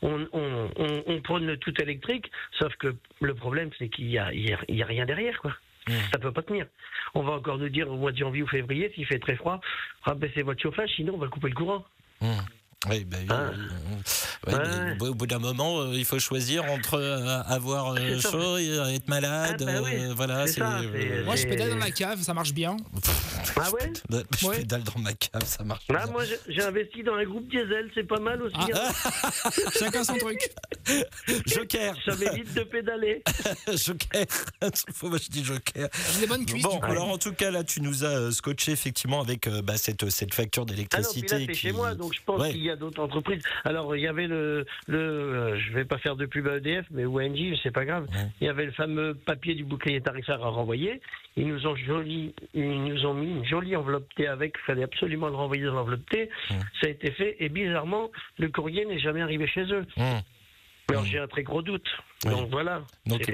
On, on, on, on prône le tout électrique, sauf que le problème, c'est qu'il n'y a, y a, rien derrière, quoi. Mm. Ça peut pas tenir. On va encore nous dire au mois de janvier ou février, s'il fait très froid, rabaissez votre chauffage, sinon on va couper le courant. Mmh. Oui, bah oui, Ah. oui, oui. Ouais, Ouais. mais au bout- d'un moment, euh, il faut choisir entre euh, avoir euh, chaud et être malade. Ah, bah oui, euh, voilà, c'est ça, c'est- Moi, je pédale dans la cave, ça marche bien. Ah ouais Je Ouais. pédale dans ma cave, ça marche. Là, bien. moi, j'ai- j'ai investi dans un groupe diesel, c'est pas mal aussi. Ah. hein. Chacun son truc. Joker, Ça m'évite de pédaler. Joker. Faut moi je dis Joker. J'ai des bonnes cuisses. Bon, du coup. alors en tout cas là, tu nous as scotché effectivement avec euh, bah, cette cette facture Ah non, puis d'électricité. là, c'est qui- chez moi, donc je pense Ouais. qu'il y a d'autres entreprises. Alors, il y avait le, le euh, je vais pas faire de pub à EDF, mais ONG, c'est pas grave. Ouais. Il y avait le fameux papier du bouclier tarifaire à renvoyer. Ils nous ont joli, ils nous ont mis une jolie enveloppe T avec. Il fallait absolument le renvoyer dans l'enveloppe T. Ouais. Ça a été fait, et bizarrement, le courrier n'est jamais arrivé chez eux. Alors, j'ai un très gros doute. Oui. Donc voilà. Donc,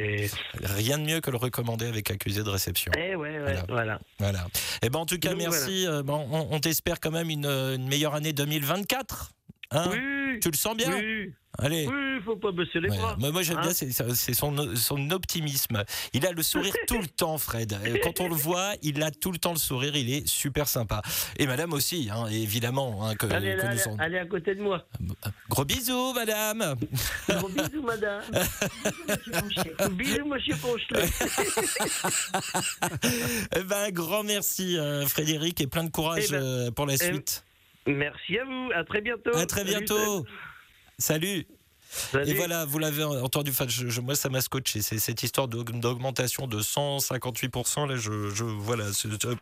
Rien de mieux que le recommander avec accusé de réception. Eh ouais, ouais, Voilà. voilà. Voilà. Et ben en tout cas, Donc, merci. Euh, bon, on, on t'espère quand même une, euh, une meilleure année 2024. Hein Oui, tu le sens bien oui, Allez. oui, faut pas baisser les Ouais. bras. Moi, moi, j'aime Hein bien, c'est son, son optimisme. Il a le sourire tout le temps, Fred. Euh, Quand on le voit, il a tout le temps le sourire. Il est super sympa. Et Madame aussi, hein, évidemment. hein, que, Allez, que là, nous allez, allez à côté de moi. Gros bisous, Madame. Gros bisous, madame. bisous, monsieur Ponchelet. Eh ben, un grand merci, euh, Frédéric, et plein de courage Eh ben, euh, pour la eh, suite. Merci à vous. À très bientôt. À très bientôt. Salut. Salut. Et voilà, vous l'avez entendu, enfin, je, je- moi ça m'a scotché, c'est cette histoire d'aug- d'augmentation de 158%, là, je, je voilà, euh,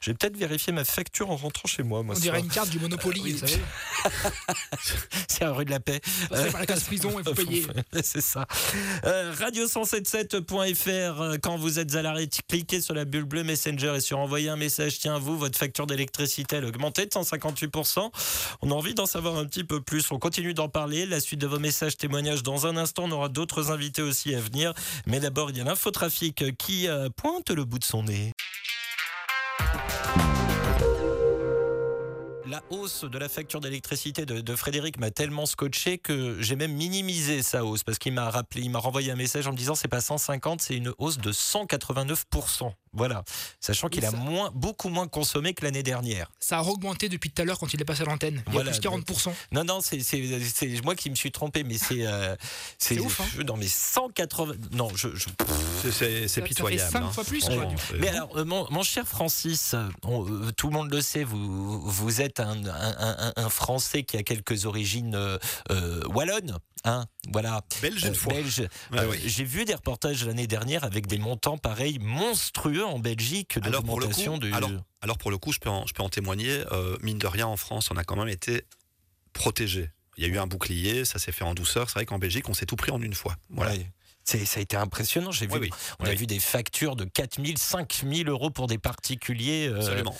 j'ai peut-être vérifié ma facture en rentrant chez moi, moi On dirait soir. une carte du Monopoly, Oui. vous savez. c'est la rue de la paix. Passez par la case prison et vous payez. c'est ça. Euh, Radio177.fr, euh, quand vous êtes à l'arrêt, cliquez sur la bulle bleue Messenger et sur envoyer un message. Tiens, vous, votre facture d'électricité, elle a augmenté de 158%. On a envie d'en savoir un petit peu plus. On continue d'en parler. La suite de vos messages, témoignages dans un instant. On aura d'autres invités aussi à venir. Mais d'abord, il y a l'infotrafic qui euh, pointe le bout de son nez. La hausse de la facture d'électricité de, de Frédéric m'a tellement scotché que j'ai même minimisé sa hausse parce qu'il m'a rappelé, il m'a renvoyé un message en me disant c'est pas 150, c'est une hausse de 189%. Voilà, sachant qu'il a ça- moins, beaucoup moins consommé que l'année dernière. Ça a augmenté depuis tout à l'heure quand il est passé à l'antenne. Il y a plus 40%. Non, non, c'est moi qui me suis trompé, mais c'est euh, C'est ouf, hein. Non, mais 180. Non, je, je- C'est- c'est Ça- ça fait pitoyable. cinq hein. fois plus, quoi, du Mais alors, euh, mon, mon cher Francis, euh, on- euh, tout le monde le sait, vous, vous êtes un, un- un- un Français qui a quelques origines euh, wallonnes. Hein, voilà. Belge Euh, une fois. belge. Ouais, Euh, oui. J'ai vu des reportages l'année dernière avec des montants pareils monstrueux en Belgique Alors pour le d'augmentation coup, du. alors, alors pour le coup, je peux en, je peux en témoigner. euh, mine de rien, en France, on a quand même été protégé. Il y a eu un bouclier, ça s'est fait en douceur. C'est vrai qu'en Belgique, on s'est tout pris en une fois. Voilà. Ouais. Ça a été impressionnant. J'ai vu, Oui, oui. on a vu des factures de 4 000, 5 000 euros pour des particuliers. euh, Absolument.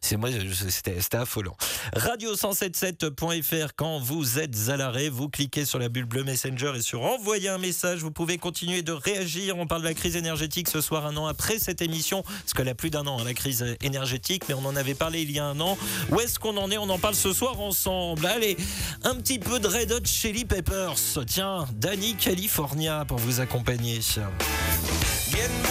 C'est moi, c'était affolant. Radio1077.fr quand vous êtes à l'arrêt, vous cliquez sur la bulle bleue Messenger et sur envoyer un message. Vous pouvez continuer de réagir. On parle de la crise énergétique ce soir, un an après cette émission, parce qu'elle a plus d'un an, hein, la crise énergétique, mais on en avait parlé il y a un an. Où est-ce qu'on en est? On en parle ce soir ensemble. Allez, un petit peu de Red Hot Chili Peppers. Tiens, Danny California pour vous accompagner. Getting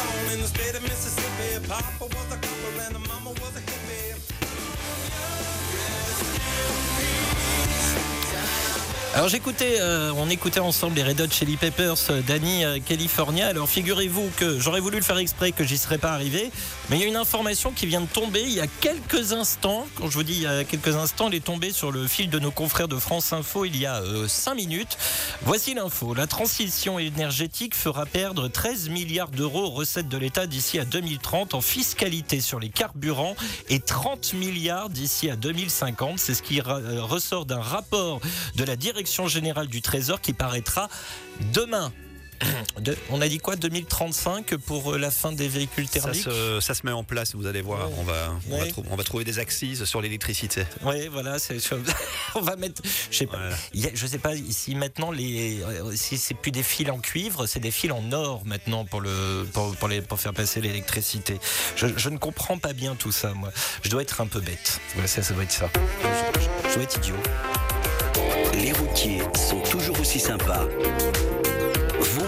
Alors j'écoutais, euh, on écoutait ensemble les Red Hot Chili Peppers, euh, Danny euh, California. Alors figurez-vous que j'aurais voulu le faire exprès, que j'y serais pas arrivé, mais il y a une information qui vient de tomber il y a quelques instants. Quand je vous dis il y a quelques instants, elle est tombée sur le fil de nos confrères de France Info il y a 5 minutes. Voici l'info. La transition énergétique fera perdre 13 milliards d'euros recettes de l'État d'ici à 2030 en fiscalité sur les carburants et 30 milliards d'ici à 2050. C'est ce qui euh, ressort d'un rapport de la Direction générale du Trésor qui paraîtra demain. De- on a dit quoi 2035 pour euh, la fin des véhicules Ça thermiques se, ça se met en place, vous allez voir. On va, on, va on trouver des axes sur l'électricité. Oui, voilà, on va mettre je sais pas. A- je sais pas si maintenant les euh, si c'est plus des fils en cuivre, c'est des fils en or maintenant pour le pour, pour les pour faire passer l'électricité. Je, je ne comprends pas bien tout ça moi. Je dois être un peu bête. Ça ça doit être ça. Je, je- je dois être idiot. Les routiers sont toujours aussi sympas.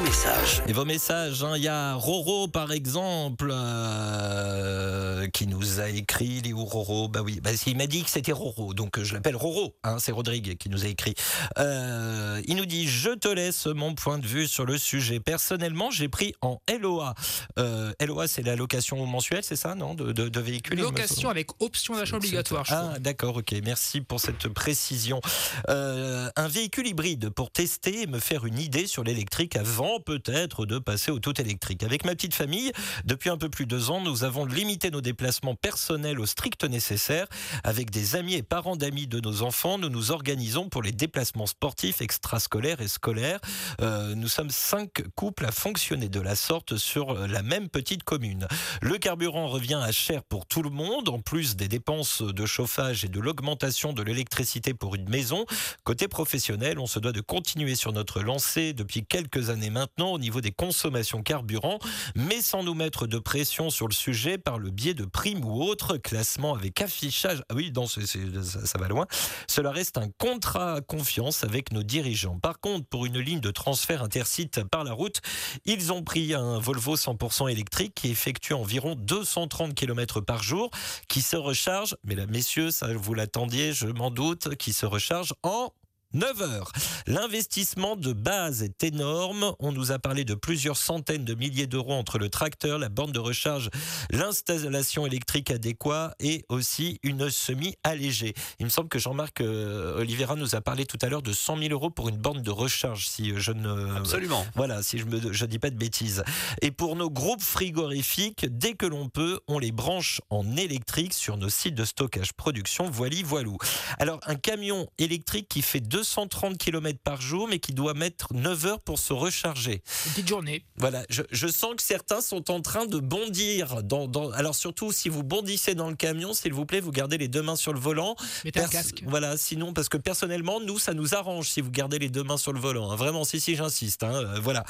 Messages. Et vos messages, hein, il y a Roro par exemple euh, qui nous a écrit, il est où Roro? Bah oui, bah, il m'a dit que c'était Roro, donc euh, je l'appelle Roro, hein, c'est Rodrigue qui nous a écrit. Euh, il nous dit Je te laisse mon point de vue sur le sujet. Personnellement, j'ai pris en LOA. Euh, LOA, c'est la location mensuelle, c'est ça, non? De, de- de véhicules Location avec option d'achat obligatoire. je crois. ah, d'accord, ok. Merci pour cette précision. Euh, un véhicule hybride pour tester et me faire une idée sur l'électrique avant peut-être de passer au tout électrique. Avec ma petite famille, depuis un peu plus de deux ans, nous avons limité nos déplacements personnels au strict nécessaire. Avec des amis et parents d'amis de nos enfants, nous nous organisons pour les déplacements sportifs, extrascolaires et scolaires. Euh, nous sommes cinq couples à fonctionner de la sorte sur la même petite commune. Le carburant revient à cher pour tout le monde, en plus des dépenses de chauffage et de l'augmentation de l'électricité pour une maison. Côté professionnel, on se doit de continuer sur notre lancée depuis quelques années maintenant au niveau des consommations carburant, mais sans nous mettre de pression sur le sujet par le biais de primes ou autres classements avec affichage. Ah oui, non, ça, va loin. Cela reste un contrat confiance avec nos dirigeants. Par contre, pour une ligne de transfert intercite par la route, ils ont pris un Volvo 100% électrique qui effectue environ 230 km par jour, qui se recharge, mais là, messieurs, ça vous l'attendiez, je m'en doute, qui se recharge en 9 heures. L'investissement de base est énorme. On nous a parlé de plusieurs centaines de milliers d'euros entre le tracteur, la borne de recharge, l'installation électrique adéquate et aussi une semi allégée. Il me semble que Jean-Marc euh, Oliveira nous a parlé tout à l'heure de 100 000 euros pour une borne de recharge, si je ne Absolument. voilà, si je ne je dis pas de bêtises. Et pour nos groupes frigorifiques, dès que l'on peut, on les branche en électrique sur nos sites de stockage production, voili voilou. Alors, un camion électrique qui fait 230 km par jour, mais qui doit mettre 9 heures pour se recharger. Une petite journée. Voilà, je, je sens que certains sont en train de bondir. Dans, dans- alors, surtout, si vous bondissez dans le camion, s'il vous plaît, vous gardez les deux mains sur le volant. Mettez un casque. Voilà, sinon, parce que personnellement, nous, ça nous arrange si vous gardez les deux mains sur le volant. hein. Vraiment, si, si, j'insiste. hein, euh, voilà.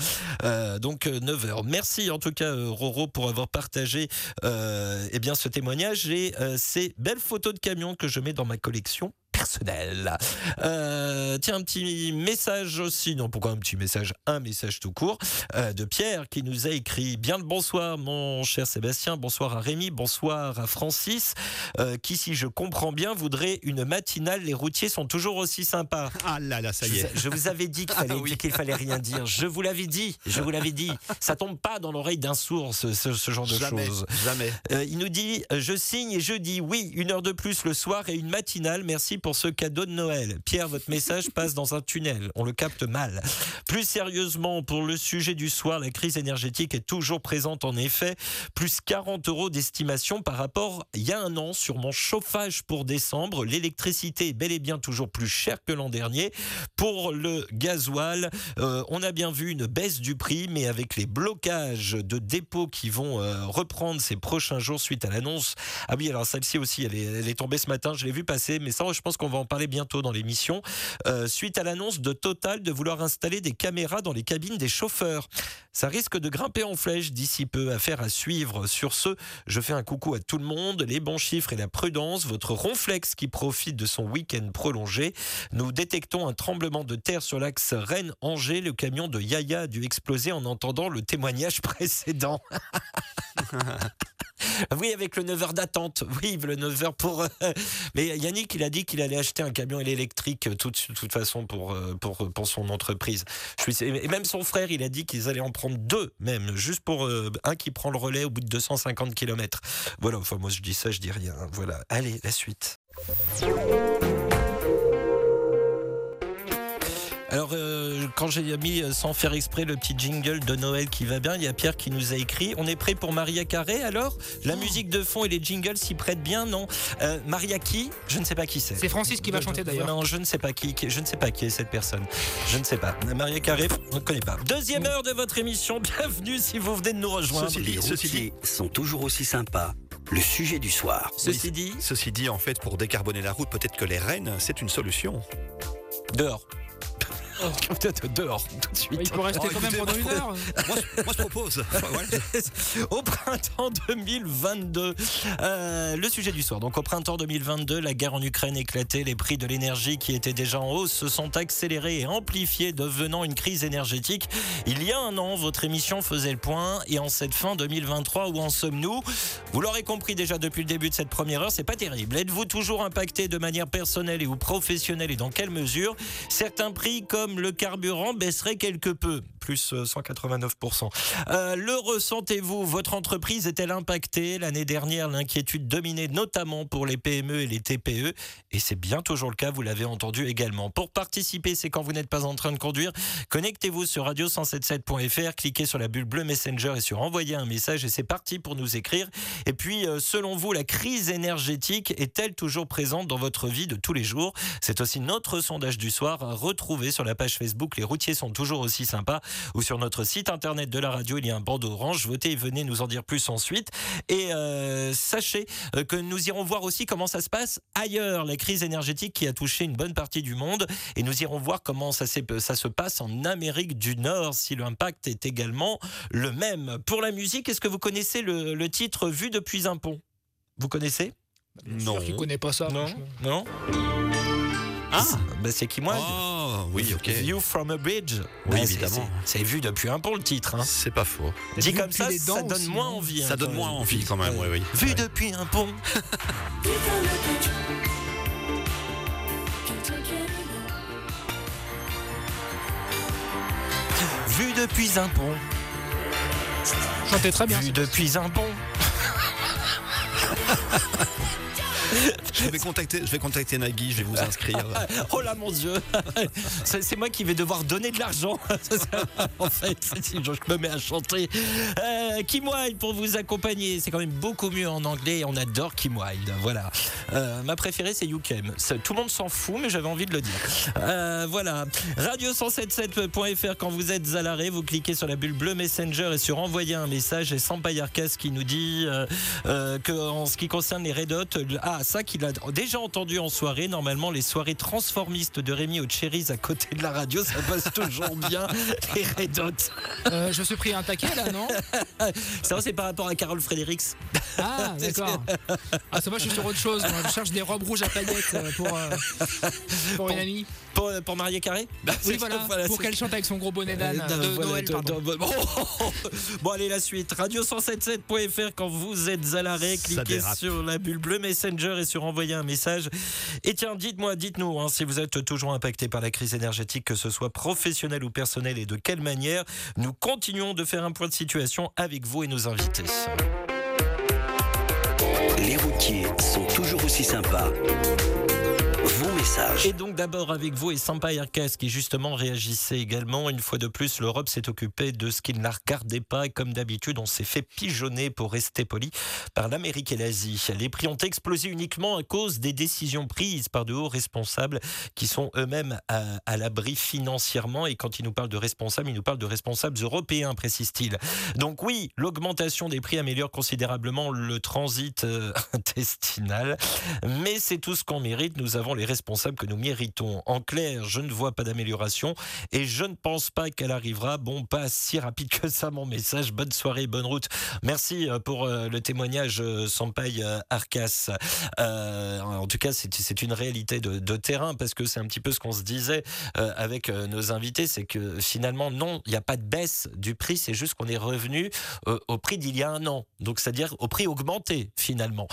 Euh, donc, 9 heures. Merci en tout cas, euh, Roro, pour avoir partagé euh, eh bien, ce témoignage et euh, ces belles photos de camions que je mets dans ma collection personnelle. Euh, tiens, un petit message aussi, non, pourquoi un petit message? Un message tout court euh, de Pierre qui nous a écrit Bien le bonsoir, mon cher Sébastien, bonsoir à Rémi, bonsoir à Francis, euh, qui, si je comprends bien, voudrait une matinale. Les routiers sont toujours aussi sympas. Ah là là, ça y est. je vous avais dit qu'il fallait, Ah oui. qu'il fallait rien dire. Je vous l'avais dit. Je vous l'avais dit. Ça tombe pas dans l'oreille d'un sourd, ce, ce- ce genre de Jamais, choses. jamais. Euh, il nous dit Je signe et je dis oui, une heure de plus le soir et une matinale. Merci pour pour ce cadeau de Noël. Pierre, votre message passe dans un tunnel. On le capte mal. Plus sérieusement, pour le sujet du soir, la crise énergétique est toujours présente en effet. Plus 40 euros d'estimation par rapport il y a un an sur mon chauffage pour décembre. L'électricité est bel et bien toujours plus chère que l'an dernier. Pour le gasoil, euh, on a bien vu une baisse du prix, mais avec les blocages de dépôts qui vont euh, reprendre ces prochains jours suite à l'annonce. Ah oui, alors celle-ci aussi, elle est, elle est tombée ce matin, je l'ai vu passer, mais ça, je pense qu'on va en parler bientôt dans l'émission. Euh, suite à l'annonce de Total de vouloir installer des caméras dans les cabines des chauffeurs. Ça risque de grimper en flèche d'ici peu. Affaire à suivre. Sur ce, je fais un coucou à tout le monde. Les bons chiffres et la prudence. Votre ronflex qui profite de son week-end prolongé. Nous détectons un tremblement de terre sur l'axe Rennes-Angers. Le camion de Yaya a dû exploser en entendant le témoignage précédent. Oui, avec le 9h d'attente. Oui, le 9h pour. euh, Mais Yannick, il a dit qu'il allait acheter un camion électrique euh, de toute façon pour, euh, pour, pour son entreprise. Je. Et même son frère, il a dit qu'ils allaient en prendre deux, même, juste pour un qui prend le relais au bout de 250 km. Voilà, enfin, moi je dis ça, je dis rien. Voilà. Allez, la suite. Alors, euh, quand j'ai mis euh, sans faire exprès le petit jingle de Noël qui va bien, il y a Pierre qui nous a écrit On est prêt pour Maria Carré alors? La musique de fond et les jingles s'y prêtent bien, non? Euh, Maria qui? Je ne sais pas qui c'est. C'est Francis qui va chanter d'ailleurs. Non, je ne sais pas qui, qui- je ne sais pas qui est cette personne. Je ne sais pas. Maria Carré, on ne connaît pas. Deuxième heure de votre émission. Bienvenue si vous venez de nous rejoindre. Ceci dit, Les ceci dit, sont toujours aussi sympas. Le sujet du soir. Ceci dit, ceci dit, en fait, pour décarboner la route, peut-être que les rennes, c'est une solution. dehors. Peut-être dehors tout de suite. Il peut rester Oh, quand même pendant une moi, heure. Moi, je, moi, je propose. Enfin, ouais. au printemps 2022. Euh, le sujet du soir. Donc au printemps 2022, la guerre en Ukraine éclatait, les prix de l'énergie qui étaient déjà en hausse se sont accélérés et amplifiés, devenant une crise énergétique. Il y a un an, votre émission faisait le point et en cette fin 2023, où en sommes-nous? Vous l'aurez compris déjà depuis le début de cette première heure, c'est pas terrible. Êtes-vous toujours impacté de manière personnelle et ou professionnelle et dans quelle mesure? Certains prix comme le carburant baisseraient quelque peu, plus euh, 189%. Euh, le ressentez-vous? Votre entreprise est-elle impactée? L'année dernière, l'inquiétude dominait notamment pour les PME et les TPE. Et c'est bien toujours le cas, vous l'avez entendu également. Pour participer, c'est quand vous n'êtes pas en train de conduire. Connectez-vous sur radio177.fr, cliquez sur la bulle bleue Messenger et sur envoyer un message et c'est parti pour nous écrire. Et puis, euh, selon vous, la crise énergétique est-elle toujours présente dans votre vie de tous les jours? C'est aussi notre sondage du soir à retrouver sur la page Facebook. Les routiers sont toujours aussi sympas ou sur notre site internet de la radio, il y a un bandeau orange. Votez et venez nous en dire plus ensuite. Et euh, sachez euh, que nous irons voir aussi comment ça se passe ailleurs, la crise énergétique qui a touché une bonne partie du monde. Et nous irons voir comment ça, se passe en Amérique du Nord, si l'impact est également le même. Pour la musique, est-ce que vous connaissez le, le titre Vu depuis un pont? Vous connaissez? Non. Sûr qu'il connaît pas ça. Non? Non? Ah bah, C'est qui moi Oh, oui, ok. View from a bridge. Oui, Bah, c'est- évidemment. C'est vu depuis un pont le titre. Hein. C'est pas faux. Dit comme ça, ça donne aussi, moins envie. hein, Ça quand donne moins envie quand même, oui, oui. Vu Ouais. depuis un pont. Vu depuis un pont. Chantez très bien. Vu depuis un pont. Je vais contacter, je vais contacter Nagui, je vais vous inscrire. Oh là mon dieu. C'est moi qui vais devoir donner de l'argent. En fait, je me mets à chanter. Euh, Kim Wilde pour vous accompagner. C'est quand même beaucoup mieux en anglais. On adore Kim Wilde Voilà. Euh, Ma préférée c'est You Came. Ça, Tout le monde s'en fout mais j'avais envie de le dire. Euh, Voilà. Radio177.fr quand vous êtes à l'arrêt Vous cliquez sur la bulle bleue Messenger et sur envoyer un message. Et Sampayarkas qui nous dit euh, que en ce qui concerne les Red Hot, le- ah ça qu'il a déjà entendu en soirée. Normalement, les soirées transformistes de Rémi au Cherries à côté de la radio, ça passe toujours bien. Les Red Hot. Euh, je me suis pris un taquet là, non? Ça, c'est par rapport à Carole Fredericks. Ah, d'accord. Ah, ça va, je suis sur autre chose. Je cherche des robes rouges à paillettes euh, pour, euh, pour une amie. Pour, pour Maria Carré Oui, voilà. Pour qu'elle chante avec son gros bonnet d'âne Euh, de Noël, de- pardon. de- bon, bon, allez, la suite. Radio177.fr quand vous êtes à l'arrêt. Cliquez sur la bulle bleue Messenger et sur envoyer un message. Et tiens, dites-moi, dites-nous hein, si vous êtes toujours impacté par la crise énergétique, que ce soit professionnel ou personnel, et de quelle manière. Nous continuons de faire un point de situation avec vous et nos invités. Les routiers sont toujours aussi sympas. Et donc d'abord avec vous et Sampa Herkes qui justement réagissait également. Une fois de plus, l'Europe s'est occupée de ce qu'il ne la regardait pas et comme d'habitude, on s'est fait pigeonner pour rester poli par l'Amérique et l'Asie. Les prix ont explosé uniquement à cause des décisions prises par de hauts responsables qui sont eux-mêmes à, à l'abri financièrement. Et quand ils nous parlent de responsables, ils nous parlent de responsables européens, précise-t-il. Donc oui, l'augmentation des prix améliore considérablement le transit euh, intestinal, mais c'est tout ce qu'on mérite. Nous avons les responsables que nous méritons. En clair, je ne vois pas d'amélioration et je ne pense pas qu'elle arrivera. Bon, pas si rapide que ça, mon message. Bonne soirée, bonne route. Merci euh, pour euh, le témoignage, euh, Sampaï Arcas. En tout cas, c'est une réalité de, terrain parce que c'est un petit peu ce qu'on se disait avec nos invités, c'est que finalement, non, il n'y a pas de baisse du prix, c'est juste qu'on est revenu au prix d'il y a un an. Donc, c'est-à-dire au prix augmenté finalement.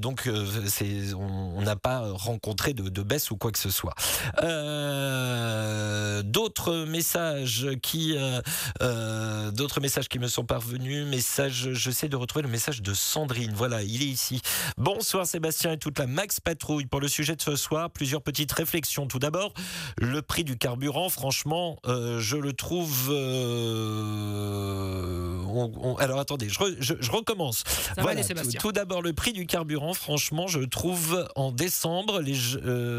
Donc, on n'a pas rencontré de baisse ou quoi que ce soit. Euh, d'autres messages qui, euh, euh, d'autres messages qui me sont parvenus. Message, je sais de retrouver le message de Sandrine. Voilà, il est ici. Bonsoir Sébastien et toute la Max Patrouille pour le sujet de ce soir. Plusieurs petites réflexions. Tout d'abord, le prix du carburant. Franchement, euh, je le trouve. on- on- alors attendez, je, re- je- je recommence. Ça va aller, tout, tout d'abord, le prix du carburant. Franchement, je trouve en décembre, les,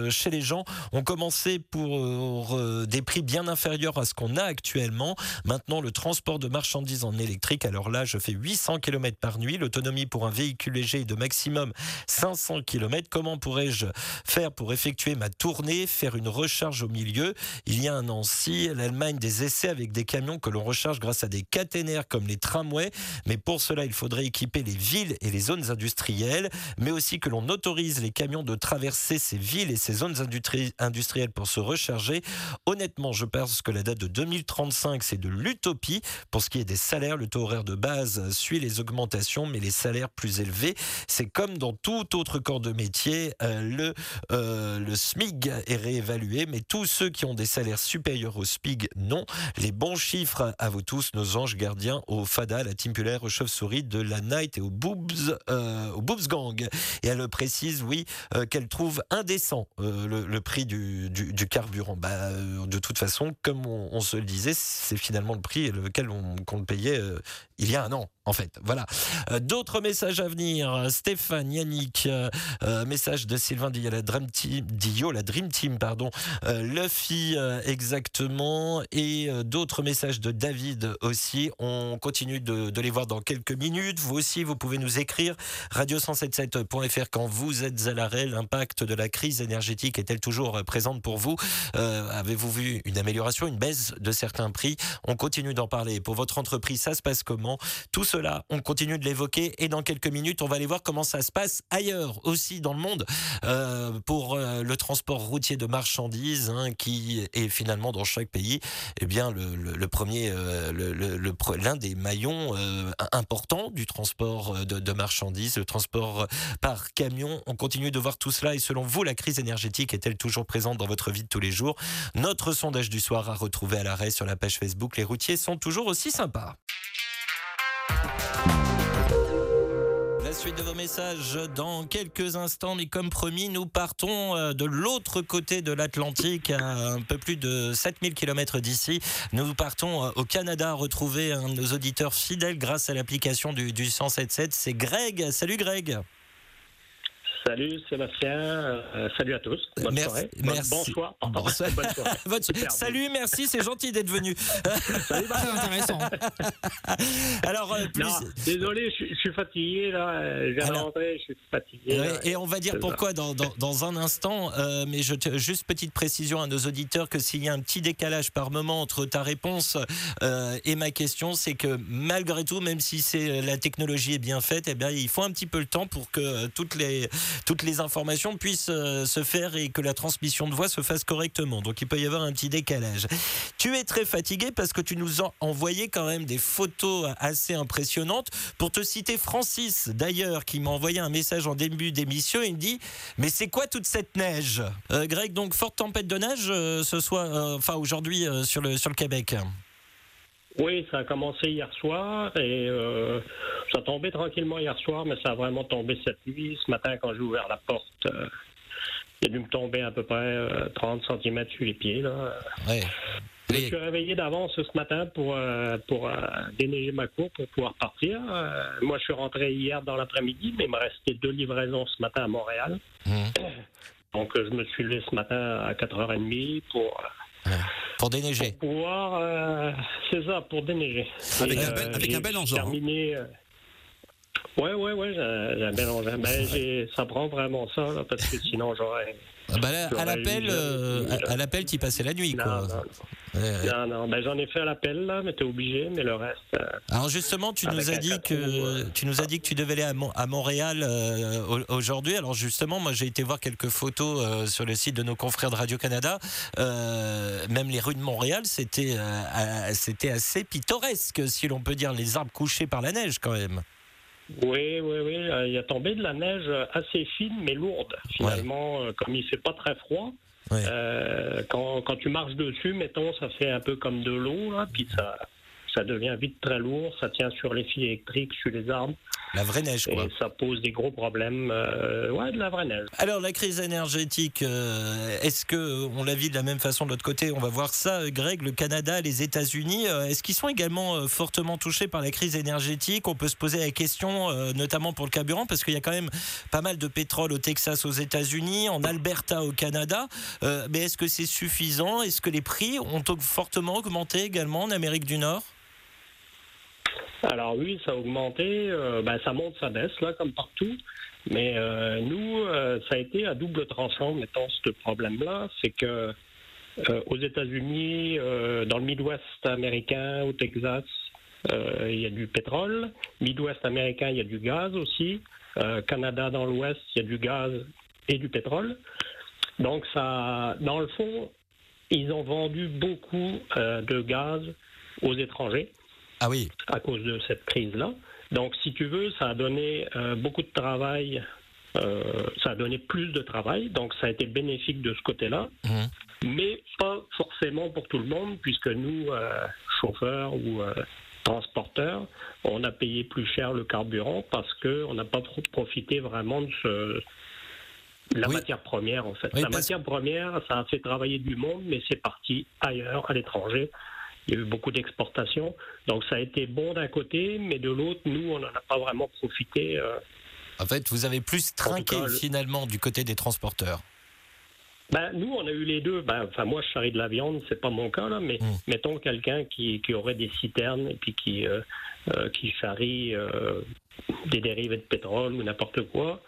chez les gens, on commençait pour euh, des prix bien inférieurs à ce qu'on a actuellement. Maintenant, le transport de marchandises en électrique, alors là, je fais 800 km par nuit. L'autonomie pour un véhicule léger est de maximum 500 km. Comment pourrais-je faire pour effectuer ma tournée, faire une recharge au milieu? Il y a un an, si l'Allemagne des essais avec des camions que l'on recharge grâce à des caténaires comme les tramways, mais pour cela, il faudrait équiper les villes et les zones industrielles, mais aussi que l'on autorise les camions de traverser ces villes et ces zones industri- industrielles pour se recharger. Honnêtement, je pense que la date de 2035, c'est de l'utopie. Pour ce qui est des salaires, le taux horaire de base suit les augmentations, mais les salaires plus élevés, c'est comme dans tout autre corps de métier, euh, le, euh, SMIG est réévalué, mais tous ceux qui ont des salaires supérieurs au SPIG, non. Les bons chiffres à vous tous, nos anges gardiens, au FADA, la team pulaire, aux chauves-souris, de la Night et aux Boobs, euh, aux Boobs Gang. Et elle précise, oui, qu'elle trouve indécent euh, le, prix du, du, carburant. Bah, euh, de toute façon, comme on, on se le disait, c'est finalement le prix lequel on, qu'on le payait euh, il y a un an, en fait. Voilà. Euh, D'autres messages à venir. Stéphane, Yannick, euh, euh, message de Sylvain Dio, la Dream Team, Dio, la Dream Team, pardon. Luffy, exactement. Et d'autres messages de David aussi. On continue de, de les voir dans quelques minutes. Vous aussi, vous pouvez nous écrire radio177.fr quand vous êtes à l'arrêt. L'impact de la crise énergétique est-elle toujours présente pour vous? Avez-vous vu une amélioration, une baisse de certains prix? On continue d'en parler. Pour votre entreprise, ça se passe comment? Tout cela, on continue de l'évoquer et dans quelques minutes, on va aller voir comment ça se passe ailleurs aussi dans le monde euh, pour euh, le transport routier de marchandises hein, qui est finalement dans chaque pays eh bien le, premier euh, l'un des maillons importants du transport de, marchandises le transport par camion. On continue de voir tout cela et selon vous la crise énergétique est-elle toujours présente dans votre vie de tous les jours? Notre sondage du soir à retrouver à l'arrêt sur la page Facebook. Les routiers sont toujours aussi sympas La suite de vos messages dans quelques instants, mais comme promis, nous partons euh, de l'autre côté de l'Atlantique, à un peu plus de 7000 km d'ici. Nous partons euh, au Canada retrouver un de nos auditeurs fidèles grâce à l'application du, du 177. C'est Greg. Salut Greg. Salut Sébastien, euh, salut à tous. Bonne Merci- soirée. Merci. Bonsoir. pardon. Bonsoir. Bonne soirée. Salut, merci, c'est gentil d'être venu. Salut, intéressant. Alors, euh, plus... Non, désolé, je, suis- je suis fatigué là. Je viens de Alors- rentrer, je suis fatigué. Ouais, et on va dire pourquoi dans, dans, dans un instant, euh, mais je juste petite précision à nos auditeurs que s'il y a un petit décalage par moment entre ta réponse euh, et ma question, c'est que malgré tout, même si c'est la technologie est bien faite, eh bien il faut un petit peu le temps pour que toutes les toutes les informations puissent euh, se faire et que la transmission de voix se fasse correctement. Donc il peut y avoir un petit décalage. Tu es très fatigué parce que tu nous as envoyé quand même des photos assez impressionnantes. Pour te citer Francis, d'ailleurs, qui m'a envoyé un message en début d'émission, il me dit Mais c'est quoi toute cette neige? Euh, Greg, donc forte tempête de neige euh, ce soir, enfin aujourd'hui sur, le, sur le Québec. Oui, ça a commencé hier soir et euh, ça tombé tranquillement hier soir, mais ça a vraiment tombé cette nuit. Ce matin, quand j'ai ouvert la porte, euh, il a dû me tomber à peu près euh, 30 cm sur les pieds. Là. Ouais. Je me suis réveillé d'avance ce matin pour, euh, pour déneiger ma cour pour pouvoir partir. Moi, je suis rentré hier dans l'après-midi, mais il me restait deux livraisons ce matin à Montréal. Mhm. Donc, je me suis levé ce matin à 4h30 pour, Pour déneiger. pour pouvoir. euh, c'est ça, pour déneiger. Avec Et, un bel- avec j'ai un bel engin, hein. Terminé. euh, Ouais, ouais, ouais, j'ai un bel engin. Ben, ça prend vraiment ça, là, parce que sinon, j'aurais. Ah bah là, à l'appel, eu- euh, à, l'appel, t'y passais la nuit, Non, quoi. non, non, non, ben, j'en ai fait l'appel, là, mais t'es obligé, mais le reste. euh, Alors justement, tu Avec nous as dit que euh. tu nous as dit que tu devais aller à, Mon- à Montréal euh, au- aujourd'hui. Alors justement, moi j'ai été voir quelques photos sur le site de nos confrères de Radio Canada. Même les rues de Montréal, c'était c'était assez pittoresque, si l'on peut dire, les arbres couchés par la neige quand même. Oui, oui, oui. Il a tombé de la neige assez fine mais lourde. Finalement, comme il fait pas très froid, Euh, quand, quand tu marches dessus, mettons, ça fait un peu comme de l'eau, puis ça, ça devient vite très lourd. Ça tient sur les fils électriques, sur les arbres, La vraie neige, quoi. et ça pose des gros problèmes. euh, ouais, de la vraie neige. Alors la crise énergétique, euh, est-ce que on la vit de la même façon de l'autre côté? On va voir ça, euh, Greg. Le Canada, les États-Unis, euh, est-ce qu'ils sont également euh, fortement touchés par la crise énergétique? On peut se poser la question, euh, notamment pour le carburant, parce qu'il y a quand même pas mal de pétrole au Texas, aux États-Unis, en Alberta, au Canada. Euh, mais est-ce que c'est suffisant? Est-ce que les prix ont fortement augmenté également en Amérique du Nord? Alors oui, ça a augmenté, euh, ben, ça monte, ça baisse, là, comme partout. Mais euh, nous, euh, ça a été à double tranchant, mettons, ce problème-là. C'est que aux États-Unis, dans le Midwest américain, au Texas, il y a du pétrole. Midwest américain, il y a du gaz aussi. Canada, dans l'Ouest, il y a du gaz et du pétrole. Donc, ça, dans le fond, ils ont vendu beaucoup de gaz aux étrangers Ah oui. à cause de cette crise-là. Donc, si tu veux, ça a donné euh, beaucoup de travail, euh, ça a donné plus de travail, donc ça a été bénéfique de ce côté-là, Mhm. mais pas forcément pour tout le monde, puisque nous, euh, chauffeurs ou transporteurs, on a payé plus cher le carburant parce qu'on n'a pas pro- profité vraiment de ce, la Oui. matière première, en fait. Oui, la parce- matière première, ça a fait travailler du monde, mais c'est parti ailleurs, à l'étranger. Il y a eu beaucoup d'exportations. Donc ça a été bon d'un côté, mais de l'autre, nous, on n'en a pas vraiment profité. euh. En fait, vous avez plus trinqué cas, le- finalement du côté des transporteurs. Ben, nous, on a eu les deux. Ben, enfin, moi, je charrie de la viande, c'est pas mon cas, là, mais Mm. mettons quelqu'un qui, qui aurait des citernes et puis qui, euh, euh, qui charrie euh, des dérivés de pétrole ou n'importe quoi.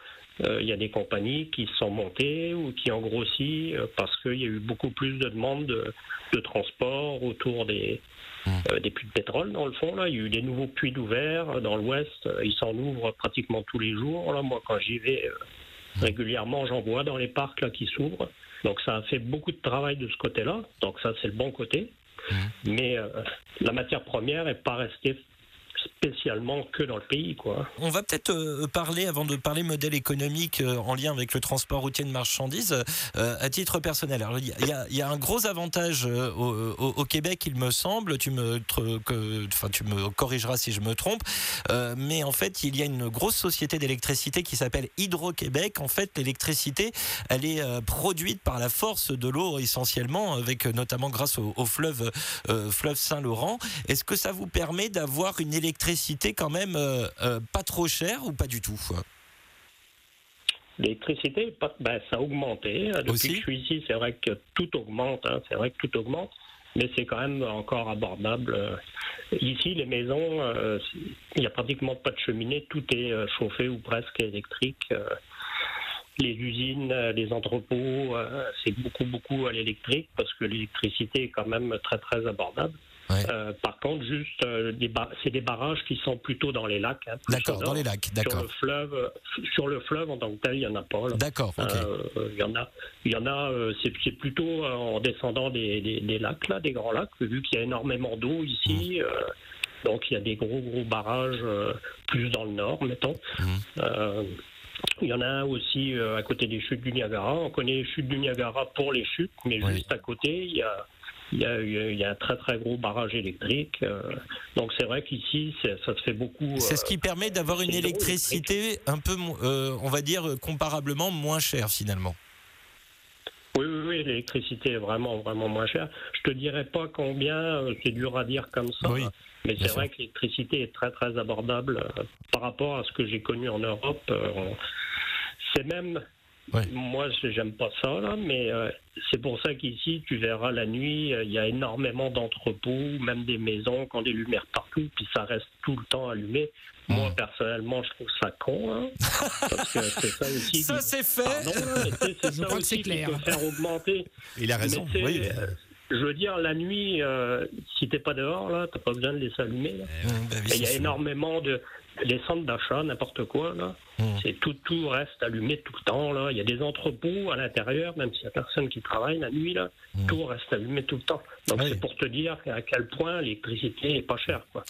Euh, Il y a des compagnies qui sont montées ou qui ont grossi euh, parce qu'il y a eu beaucoup plus de demandes de, de transport autour des, Mm. euh, des puits de pétrole, dans le fond. Là. Il y a eu des nouveaux puits d'ouvert dans l'Ouest. Ils s'en ouvrent pratiquement tous les jours. Là. Moi, quand j'y vais euh, régulièrement, j'en vois dans les parcs là, qui s'ouvrent. Donc ça a fait beaucoup de travail de ce côté-là. Donc ça, c'est le bon côté. Mais euh, la matière première n'est pas restée spécialement que dans le pays, quoi. On va peut-être euh, parler, avant de parler modèle économique euh, en lien avec le transport routier de marchandises, euh, à titre personnel. Il y, a- un gros avantage au, Québec, il me semble. Tu me, que- enfin, tu me corrigeras si je me trompe. Mais en fait, il y a une grosse société d'électricité qui s'appelle Hydro-Québec. En fait, l'électricité, elle est produite par la force de l'eau essentiellement, avec notamment grâce au, fleuve, fleuve Saint-Laurent. Est-ce que ça vous permet d'avoir une électricité quand même euh, euh, pas trop chère ou pas du tout L'électricité, ben, ça a augmenté. Depuis Aussi? que je suis ici, c'est vrai que tout augmente. hein. C'est vrai que tout augmente. Mais c'est quand même encore abordable. Euh, Ici, les maisons, euh, il n'y a pratiquement pas de cheminée. Tout est euh, chauffé ou presque électrique. Euh, Les usines, euh, les entrepôts, euh, c'est beaucoup, beaucoup à l'électrique parce que l'électricité est quand même très, très abordable. Ouais. Euh, par contre, juste, euh, c'est des barrages qui sont plutôt dans les lacs. hein, D'accord, dans les lacs, Sur le fleuve, euh, sur le fleuve en tant que tel, il n'y en a pas. D'accord, Il y en a, il y en a. c'est plutôt en descendant des, des- des lacs là, des grands lacs, vu qu'il y a énormément d'eau ici. Mmh. donc il y a des gros gros barrages plus dans le nord, mettons. Mmh. Il y en a un aussi euh, à côté des chutes du Niagara. On connaît les chutes du Niagara pour les chutes, mais Oui. juste à côté, il y a, il y, a, il y a un très très gros barrage électrique. euh, donc c'est vrai qu'ici, ça se fait beaucoup. C'est ce euh, qui permet d'avoir une électricité un peu, euh, on va dire, euh, comparablement moins chère finalement. oui, l'électricité est vraiment, vraiment moins chère. Je te dirais pas combien, euh, c'est dur à dire comme ça. Oui, mais c'est vrai que l'électricité est très, très abordable euh, par rapport à ce que j'ai connu en Europe. euh, c'est même. Ouais. Moi, je- j'aime pas ça, là, mais euh, c'est pour ça qu'ici, tu verras la nuit, euh, il y a énormément d'entrepôts, même des maisons qui ont des lumières partout, puis ça reste tout le temps allumé. Moi, personnellement, je trouve ça con, hein, parce que c'est ça aussi. Ça, qui- c'est fait. Pardon, mais c'est- c'est Je ça crois que aussi c'est qui clair. peut faire augmenter. Il a raison. Mais c'est- Oui. euh, je veux dire, la nuit, euh, si t'es pas dehors, là, t'as pas besoin de les allumer. Mmh, bah oui, Et il y a sûr. énormément de les centres d'achat, n'importe quoi là. Mmh. C'est tout, tout reste allumé tout le temps là. Il y a des entrepôts à l'intérieur, même s'il y a personne qui travaille la nuit là, Mmh. tout reste allumé tout le temps. Donc Oui. c'est pour te dire à quel point l'électricité est pas chère quoi.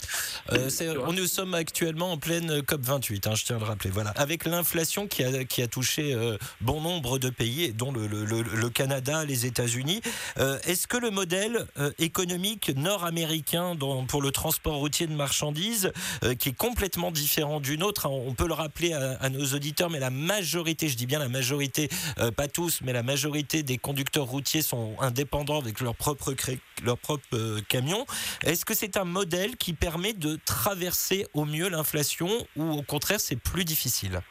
Euh, on nous sommes actuellement en pleine COP 28, hein, je tiens à le rappeler. Voilà, avec l'inflation qui a, qui a touché euh, bon nombre de pays, dont le, le- le- le Canada, les États-Unis. Euh, Est-ce que le modèle économique nord-américain pour le transport routier de marchandises, qui est complètement différent du nôtre, hein, on peut le rappeler à, à nos auditeurs, mais la majorité, je dis bien la majorité, euh, pas tous, mais la majorité des conducteurs routiers sont indépendants avec leur propre, cré- leur propre euh, camion. Est-ce que c'est un modèle qui permet de traverser au mieux l'inflation ou au contraire c'est plus difficile?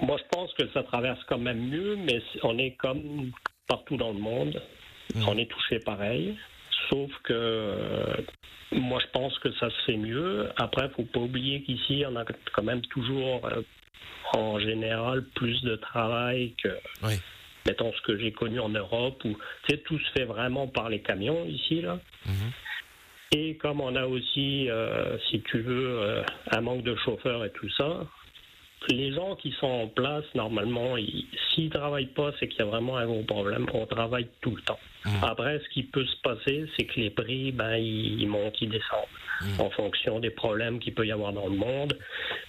Moi je pense que ça traverse quand même mieux, mais on est comme partout dans le monde, Mhm. on est touché pareil. Sauf que euh, moi je pense que ça se fait mieux. Après, faut pas oublier qu'ici on a quand même toujours euh, en général plus de travail que Oui. mettons ce que j'ai connu en Europe où tu sais, tout se fait vraiment par les camions ici là. Mhm. Et comme on a aussi, euh, si tu veux, un manque de chauffeurs et tout ça, les gens qui sont en place, normalement, ils- s'ils ne travaillent pas, c'est qu'il y a vraiment un gros problème. On travaille tout le temps. Mhm. Après, ce qui peut se passer, c'est que les prix, ben, ils, montent, ils descendent Mhm. en fonction des problèmes qu'il peut y avoir dans le monde.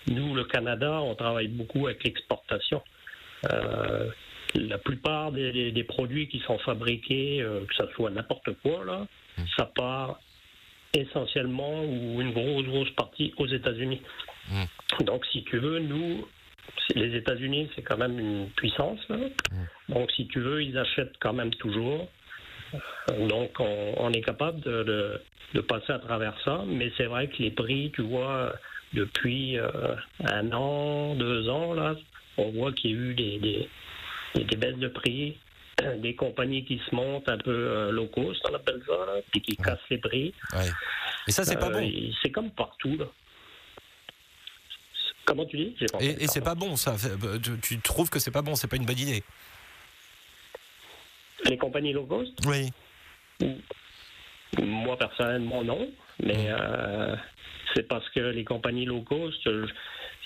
Nous, le Canada, on travaille beaucoup avec l'exportation. Euh, la plupart des, des- des produits qui sont fabriqués, euh, que ce soit n'importe quoi, là, ça part essentiellement ou une grosse, grosse partie aux États-Unis. Donc, si tu veux, nous, les États-Unis, c'est quand même une puissance. là. Donc, si tu veux, ils achètent quand même toujours. Euh, Donc, on, on est capable de, de- de passer à travers ça. Mais c'est vrai que les prix, tu vois, depuis euh, un an, deux ans, là, on voit qu'il y a eu des, des, des- des baisses de prix, des compagnies qui se montent un peu euh, low cost, on appelle ça, là, puis qui cassent les prix. Ouais. Et ça c'est pas Euh, bon. C'est comme partout. Là. Comment tu dis pas Et, c'est pas bon ça. Euh, Tu, tu trouves que c'est pas bon, c'est pas une bonne idée Les compagnies low cost Oui. Moi, personnellement, non. Mais euh, c'est parce que les compagnies low cost,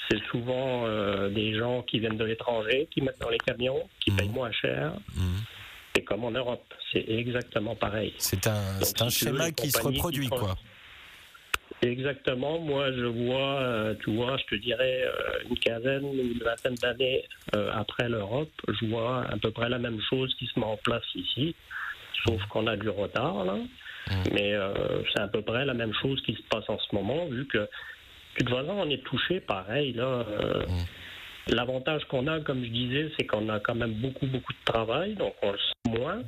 c'est souvent euh, des gens qui viennent de l'étranger, qui mettent dans les camions, qui Mhm. payent moins cher. Mhm. C'est comme en Europe. C'est exactement pareil. C'est un, c'est un si tu veux, schéma qui se qui reproduit font- quoi. Exactement. Moi, je vois, euh, tu vois, je te dirais euh, une quinzaine ou une vingtaine d'années euh, après l'Europe, je vois à peu près la même chose qui se met en place ici, sauf qu'on a du retard là. Mais euh, c'est à peu près la même chose qui se passe en ce moment, vu que de toute façon, on est touché pareil là. euh, L'avantage qu'on a, comme je disais, c'est qu'on a quand même beaucoup, beaucoup de travail, donc on le sent moins.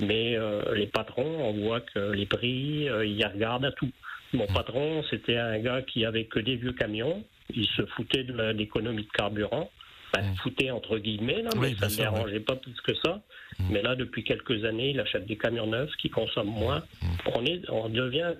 Mais euh, les patrons, on voit que les prix, ils regardent à tout. Mon patron, c'était un gars qui avait que des vieux camions. Il se foutait de l'économie de carburant. Enfin, foutait entre guillemets, là, mais Oui, ça ne dérangeait pas plus que ça. Mais là, depuis quelques années, il achète des camions neufs qui consomment moins. On, est, on devient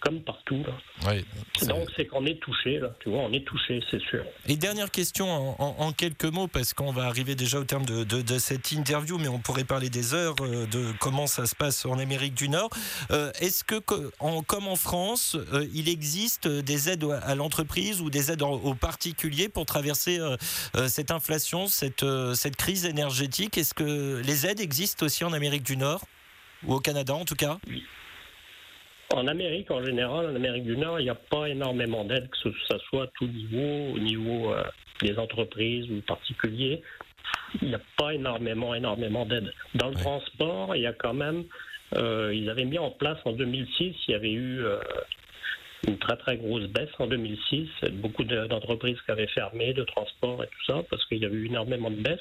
comme partout. Là. Oui. Donc, c'est qu'on est touché. Là. Tu vois, on est touché, c'est sûr. Et dernière question en, en- en quelques mots, parce qu'on va arriver déjà au terme de, de- de cette interview, mais on pourrait parler des heures euh, de comment ça se passe en Amérique du Nord. Euh, Est-ce que, en- comme en France, euh, il existe des aides à l'entreprise ou des aides aux particuliers pour traverser cette inflation, cette, cette crise énergétique? Est-ce que les aides existent aussi en Amérique du Nord? Ou au Canada en tout cas? En Amérique, en général, en Amérique du Nord, il n'y a pas énormément d'aides, que ce soit à tout niveau, au niveau euh, des entreprises ou particuliers. Il n'y a pas énormément, énormément d'aides. Dans le transport, il y a quand même, euh, ils avaient mis en place en 2006, il y avait eu euh, une très très grosse baisse en 2006, beaucoup de- d'entreprises qui avaient fermé, de transport et tout ça, parce qu'il y avait eu énormément de baisse.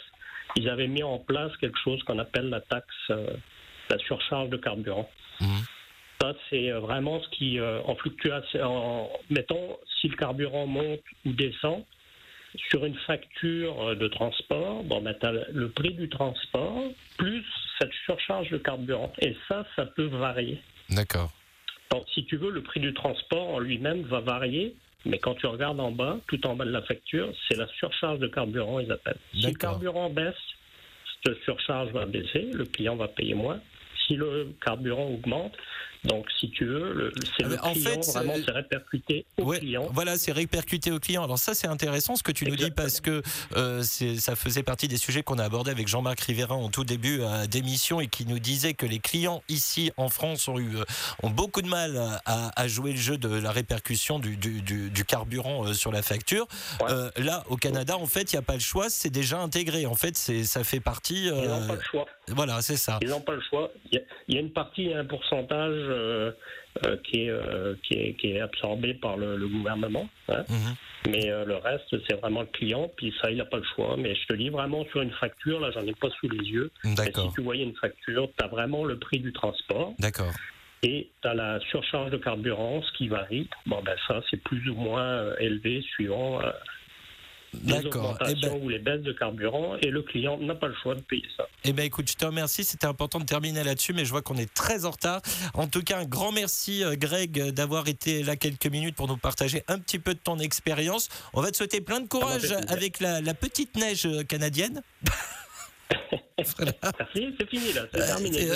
ils avaient mis en place quelque chose qu'on appelle la taxe, euh, la surcharge de carburant. Mhm. Ça, c'est euh, vraiment ce qui, euh, en fluctuation, en, mettons, si le carburant monte ou descend, sur une facture euh, de transport, bon, ben, le prix du transport plus cette surcharge de carburant. Et ça, ça peut varier. D'accord. Donc, si tu veux, le prix du transport en lui-même va varier, mais quand tu regardes en bas, tout en bas de la facture, c'est la surcharge de carburant, ils appellent. Si le carburant baisse, cette surcharge va baisser, le client va payer moins. Si le carburant augmente, donc si tu veux, c'est Ah, le en client, fait, vraiment, c'est- c'est répercuté au Ouais, client. voilà, c'est répercuté au client. Alors ça, c'est intéressant ce que tu nous dis parce que euh, ça faisait partie des sujets qu'on a abordés avec Jean-Marc Rivera en tout début euh, d'émission et qui nous disait que les clients ici en France ont eu euh, ont beaucoup de mal à, à jouer le jeu de la répercussion du, du, du- du carburant euh, sur la facture. Ouais. Euh, là, au Canada, en fait, il n'y a pas le choix, c'est déjà intégré. En fait, ça fait partie. Ils n'ont euh, pas le choix. voilà, c'est ça. Ils n'ont pas le choix. Il y, a, il y a une partie, un pourcentage euh, euh, qui, est, euh, qui, est, qui est absorbé par le, le gouvernement. hein. Mhm. Mais le reste, c'est vraiment le client. Puis ça, il n'a pas le choix. Mais je te dis vraiment sur une facture, là, j'en ai pas sous les yeux. Mais D'accord, si tu voyais une facture, tu as vraiment le prix du transport d'accord. et tu as la surcharge de carburant, ce qui varie. Bon, ben ça, c'est plus ou moins élevé suivant les D'accord. Eh augmentations ben, ou les baisses de carburant. Et le client n'a pas le choix de payer ça. Eh ben écoute, je te remercie. C'était important de terminer là-dessus, mais je vois qu'on est très en retard. En tout cas, un grand merci, euh, Greg, euh, d'avoir été là quelques minutes pour nous partager un petit peu de ton expérience. On va te souhaiter plein de courage fait plaisir. avec la, la petite neige euh, canadienne. Merci, c'est fini là, c'est Euh, terminé.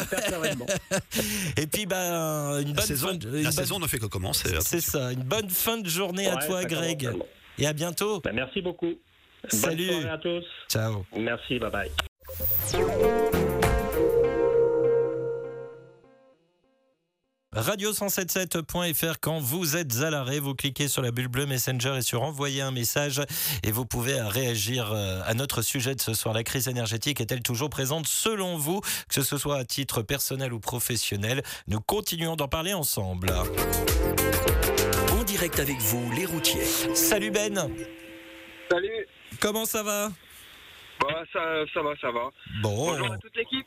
Et puis, bah, une bonne La, saison, fin de, une la bonne- saison ne fait que commencer. C'est ça. Une bonne fin de journée à toi, Greg. Et à bientôt. Ben, merci beaucoup. Salut. Bonne soirée à tous. Ciao. Merci, bye bye. radio177.fr quand vous êtes à l'arrêt, vous cliquez sur la bulle bleue Messenger et sur envoyer un message et vous pouvez réagir euh, à notre sujet de ce soir. La crise énergétique est-elle toujours présente selon vous, que ce soit à titre personnel ou professionnel? Nous continuons d'en parler ensemble. Direct avec vous, les routiers. Salut Ben, Salut. comment ça va? Bah, ça, ça va, ça va. Bon, Bonjour à toute l'équipe.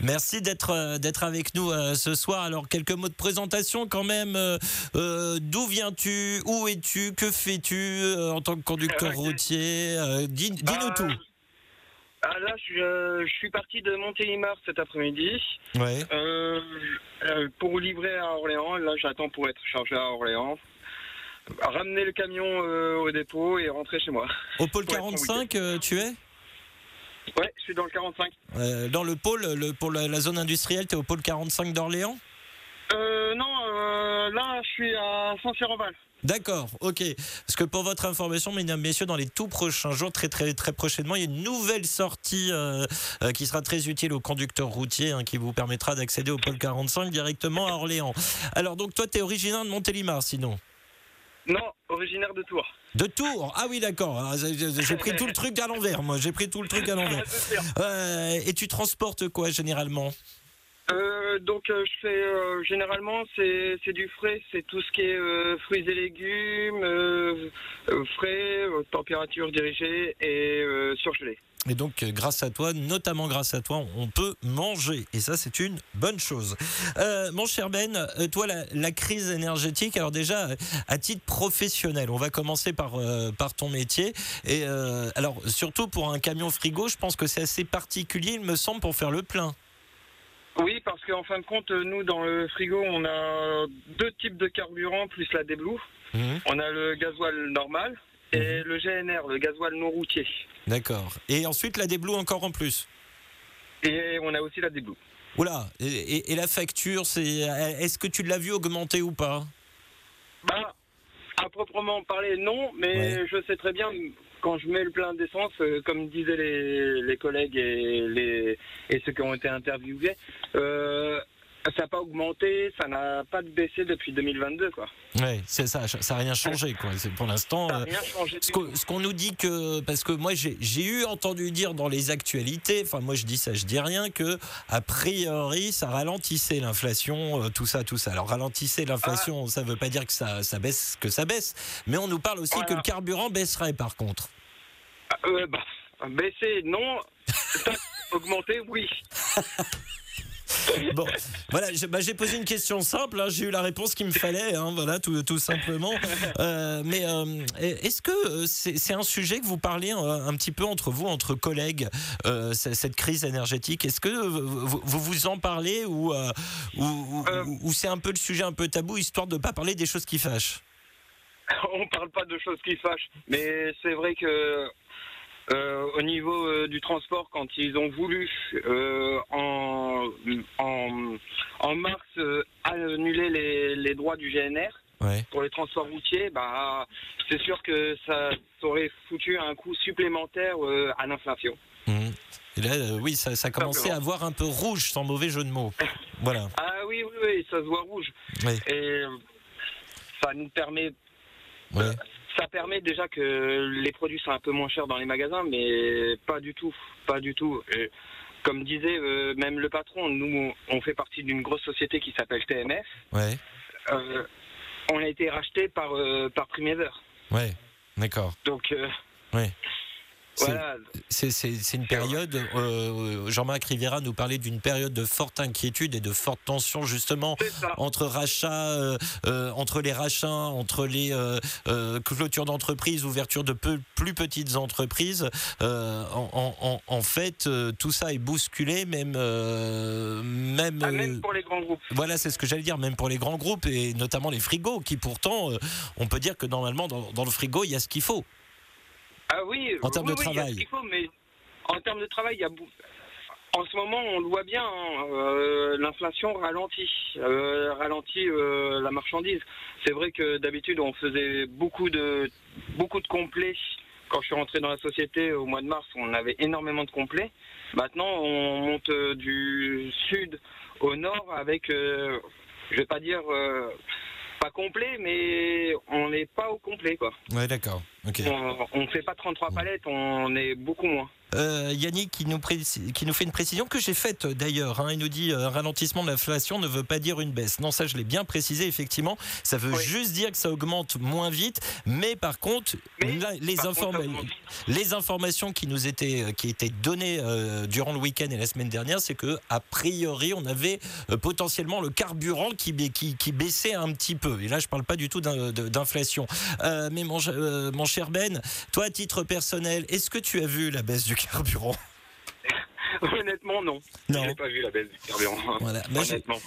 merci d'être euh, d'être avec nous euh, ce soir. Alors quelques mots de présentation quand même. Euh, D'où viens-tu? Où es-tu? Que fais-tu euh, en tant que conducteur routier? Euh, dis- Dis-nous Ah, tout. Ah, là, je, suis, euh, je suis parti de Montélimar cet après-midi Ouais. euh, euh, pour livrer à Orléans. Là, j'attends pour être chargé à Orléans. Ramener le camion euh, au dépôt et rentrer chez moi. Au pôle Ouais, bon 45, euh, tu es? Ouais, je suis dans le 45. Euh, Dans le pôle, le, pour la, la zone industrielle, tu es au pôle 45 d'Orléans? Euh, non, là, je suis à Saint-Cyr-en-Val. D'accord, ok. Parce que pour votre information, mesdames, messieurs, dans les tout prochains jours, très très très prochainement, il y a une nouvelle sortie euh, euh, qui sera très utile aux conducteurs routiers, hein, qui vous permettra d'accéder au pôle 45 directement à Orléans. Alors donc toi, tu es originaire de Montélimar, sinon? Non, originaire de Tours. De Tours Ah oui, d'accord. Ah, j'ai- pris tout le truc à l'envers, moi. J'ai pris tout le truc à l'envers. Euh, et tu transportes quoi généralement Euh, donc euh, je fais généralement c'est du frais, c'est tout ce qui est fruits et légumes, frais, température dirigée et surgelé. Et donc, grâce à toi, notamment grâce à toi, on peut manger. Et ça, c'est une bonne chose. Euh, mon cher Ben, euh, toi, la, la crise énergétique, alors déjà, à titre professionnel, on va commencer par, euh, par ton métier. Et euh, alors, surtout pour un camion frigo, je pense que c'est assez particulier, il me semble, pour faire le plein. Oui, parce qu'en fin de compte, nous dans le frigo, on a deux types de carburant plus la déblue. On a le gasoil normal et le GNR, le gasoil non routier. D'accord. Et ensuite, la déblue encore en plus. Et on a aussi la déblue. Oula, et, et- et la facture, c'est, est-ce que tu l'as vu augmenter ou pas? Bah, à proprement parler, non, mais je sais très bien, quand je mets le plein d'essence, euh, comme disaient les, les collègues et, les, et ceux qui ont été interviewés, euh, ça n'a pas augmenté, ça n'a pas baissé depuis 2022, quoi. Ouais, c'est ça, ça n'a rien changé, quoi. C'est pour l'instant. Euh. Ce qu'on nous dit que, parce que moi j'ai eu entendu dire dans les actualités, enfin moi je dis ça, je dis rien, que a priori ça ralentissait l'inflation, euh, tout ça, tout ça. Alors ralentissait l'inflation, ça veut pas dire que ça, ça baisse, que ça baisse, mais on nous parle aussi que le carburant baisserait par contre. Euh, bah, baisser, non. Augmenter, oui. Bon, voilà, bah, j'ai posé une question simple, hein, j'ai eu la réponse qu'il me fallait, hein, voilà, tout, tout simplement. Euh, mais euh, est-ce que euh, c'est un sujet que vous parlez un petit peu entre vous, entre collègues, euh, cette crise énergétique? Est-ce que vous, vous- en parlez ou, ou, ou- ou c'est un peu le sujet un peu tabou, histoire de ne pas parler des choses qui fâchent? On parle pas de choses qui fâchent, mais c'est vrai que euh, au niveau euh, du transport, quand ils ont voulu euh, en, en, en mars annuler les, les droits du GNR Ouais. pour les transports routiers, bah, c'est sûr que ça aurait foutu un coût supplémentaire à l'inflation. Mhm. Et là, oui, ça, ça commençait à voir un peu rouge, sans mauvais jeu de mots. Voilà. Ah oui, oui, oui, ça se voit rouge. Oui. Et ça nous permet Ouais. Ça permet déjà que les produits sont un peu moins chers dans les magasins, mais pas du tout, pas du tout. Et comme disait euh, même le patron, nous on fait partie d'une grosse société qui s'appelle TMF. Ouais. Euh, on a été racheté par euh, par Primever. Ouais. D'accord. Donc euh, Ouais. C'est- voilà, une période, euh, Jean-Marc Rivera nous parlait d'une période de forte inquiétude et de forte tension justement entre rachats, euh, euh, entre les rachats, entre les euh, euh, clôtures d'entreprises, ouverture de peu, plus petites entreprises. Euh, en, en- en- en fait, euh, tout ça est bousculé, même, euh, même, Ah, euh, même pour les grands groupes. voilà, c'est ce que j'allais dire, même pour les grands groupes et notamment les frigos, qui pourtant, euh, on peut dire que normalement dans, dans le frigo il y a ce qu'il faut. Ah oui, En termes oui, de oui, il y a travail. ce qu'il faut, mais en termes de travail, il y a en ce moment, on le voit bien, hein, euh, l'inflation ralentit, euh, ralentit euh, la marchandise. C'est vrai que d'habitude, on faisait beaucoup de beaucoup de complets. Quand je suis rentré dans la société au mois de mars, on avait énormément de complets. Maintenant, on monte du sud au nord avec, je vais pas dire pas complet, mais on n'est pas au complet, quoi. Ouais, d'accord. Ok. On ne fait pas 33 palettes, on est beaucoup moins. Euh, Yannick qui nous, précise- qui nous fait une précision que j'ai faite euh, d'ailleurs. hein. il nous dit euh, un ralentissement de l'inflation ne veut pas dire une baisse. Non, ça je l'ai bien précisé effectivement. Ça veut Oui. juste dire que ça augmente moins vite. Mais par contre, Mais, les, par informa- informations qui nous étaient, euh, qui étaient données euh, durant le week-end et la semaine dernière, c'est que a priori on avait euh, potentiellement le carburant qui, ba- qui, qui baissait un petit peu. Et là je parle pas du tout d'inflation. Euh, mais mon, euh, mon cher Ben, toi à titre personnel, est-ce que tu as vu la baisse du carburant Honnêtement, non. Non. J'ai pas vu la baisse du carburant. Voilà. J'ai- Honnêtement.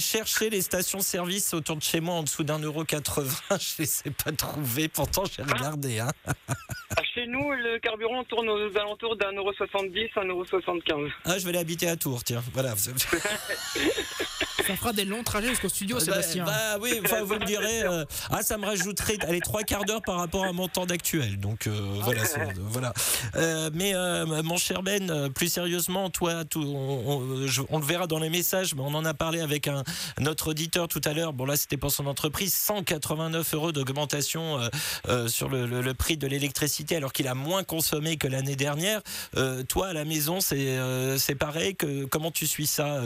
cherché les stations-service autour de chez moi en dessous d'un euro 80. Je les ai pas trouvées. Pourtant, j'ai regardé. Hein. Ah, Chez nous, le carburant tourne aux alentours d'un euro 70, un euro 75. Ah, je vais aller habiter à Tours, tiens. Voilà. Ça fera des longs trajets jusqu'au studio, Bah, Sébastien. bah oui, enfin, vous me direz, euh, ah, ça me rajouterait allez, trois quarts d'heure par rapport à mon temps d'actuel. Donc euh, voilà. c'est- voilà. Euh, mais euh, mon cher Ben, plus sérieusement, toi, tout, on, on- je- on le verra dans les messages, mais on en a parlé avec un, notre auditeur tout à l'heure. Bon, là, c'était pour son entreprise, 189 euros d'augmentation euh, euh, sur le, le- le prix de l'électricité, alors qu'il a moins consommé que l'année dernière. Euh, toi, à la maison, c'est c'est pareil. Que, comment tu suis ça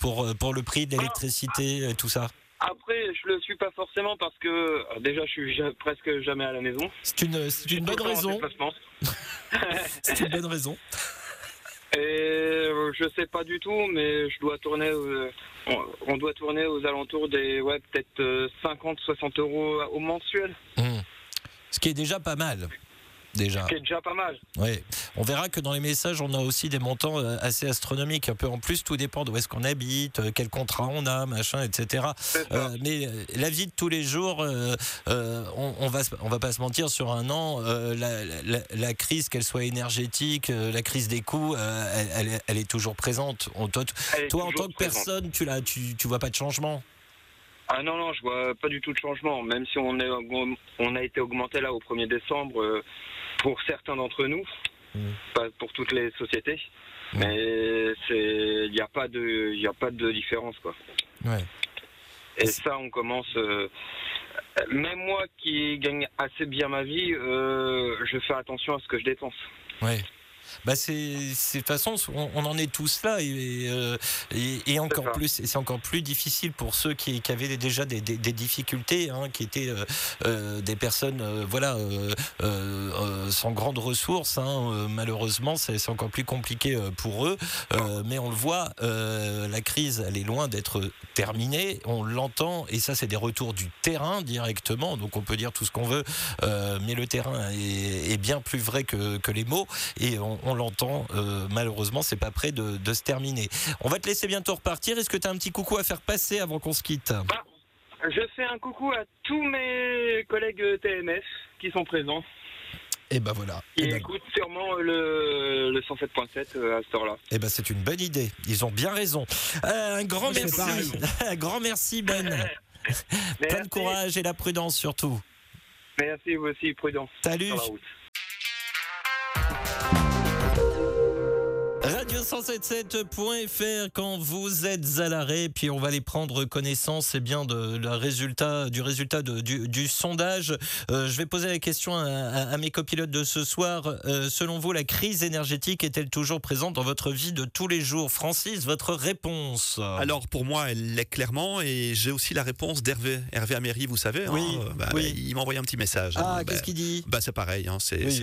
pour, pour le prix de l'électricité et tout ça? Après, je le suis pas forcément parce que déjà, je suis ja- presque jamais à la maison. C'est une, bonne raison. C'est une bonne raison. Et euh, je sais pas du tout, mais je dois tourner. euh, on, doit tourner aux alentours des ouais peut-être euh, 50-60 euros au mensuel, Mmh. Ce qui est déjà pas mal. Déjà. ce qui est déjà pas mal. Ouais. On verra que dans les messages, on a aussi des montants euh, assez astronomiques. Un peu en plus, tout dépend d'où est-ce qu'on habite, euh, quel contrat on a, machin, etc. Euh, mais la vie de tous les jours, euh, euh, on, on va se- on va pas se mentir sur un an, la, la- la crise, qu'elle soit énergétique, la crise des coûts, elle, elle est- elle est toujours présente. On- toi, en tant que présente. personne, tu tu vois pas de changement? Ah non, non, je vois pas du tout de changement. Même si on, est, augm- on a été augmenté là au 1er décembre euh, pour certains d'entre nous, Mhm. pas pour toutes les sociétés. Mais c'est, il n'y a pas de, y a pas de différence quoi. Ouais. Et ça, on commence. euh, même moi qui gagne assez bien ma vie, euh, je fais attention à ce que je dépense. Ouais. Bah c'est, de toute façon, on, on en est tous là et, euh, et, et encore plus, c'est encore plus difficile pour ceux qui, qui avaient déjà des, des, des difficultés, hein, qui étaient euh, euh, des personnes, euh, voilà, euh, sans grandes ressources. hein, malheureusement, c'est, encore plus compliqué pour eux. Mais on le voit, la crise, elle est loin d'être terminée. On l'entend et ça, c'est des retours du terrain directement. Donc on peut dire tout ce qu'on veut, mais le terrain est, est bien plus vrai que, que les mots et on, on l'entend. euh, malheureusement, c'est pas prêt de, de se terminer. On va te laisser bientôt repartir. Est-ce que tu as un petit coucou à faire passer avant qu'on se quitte Je fais un coucou à tous mes collègues TMF qui sont présents. Et ben voilà. Eh ben, écoutent sûrement le, le 107.7 euh, à cette heure-là. eh ben, c'est une bonne idée. Ils ont bien raison. Euh, un grand je merci. un grand merci Ben. Plein de courage et la prudence surtout. Merci, vous aussi, prudent. Salut. Sur la route. Radio 177.fr quand vous êtes à l'arrêt, puis on va aller prendre connaissance eh bien, de, la résultat, du résultat de- du, du sondage. Euh, je vais poser la question à, à- à mes copilotes de ce soir. Euh, selon vous, la crise énergétique est-elle toujours présente dans votre vie de tous les jours? Francis, votre réponse Alors pour moi, elle l'est clairement et j'ai aussi la réponse d'Hervé. Hervé Améry, vous savez. hein, Oui, euh, bah, oui. Il m'a envoyé un petit message. Ah, hein, bah, qu'est-ce qu'il dit? bah, C'est pareil, hein, c'est Oui.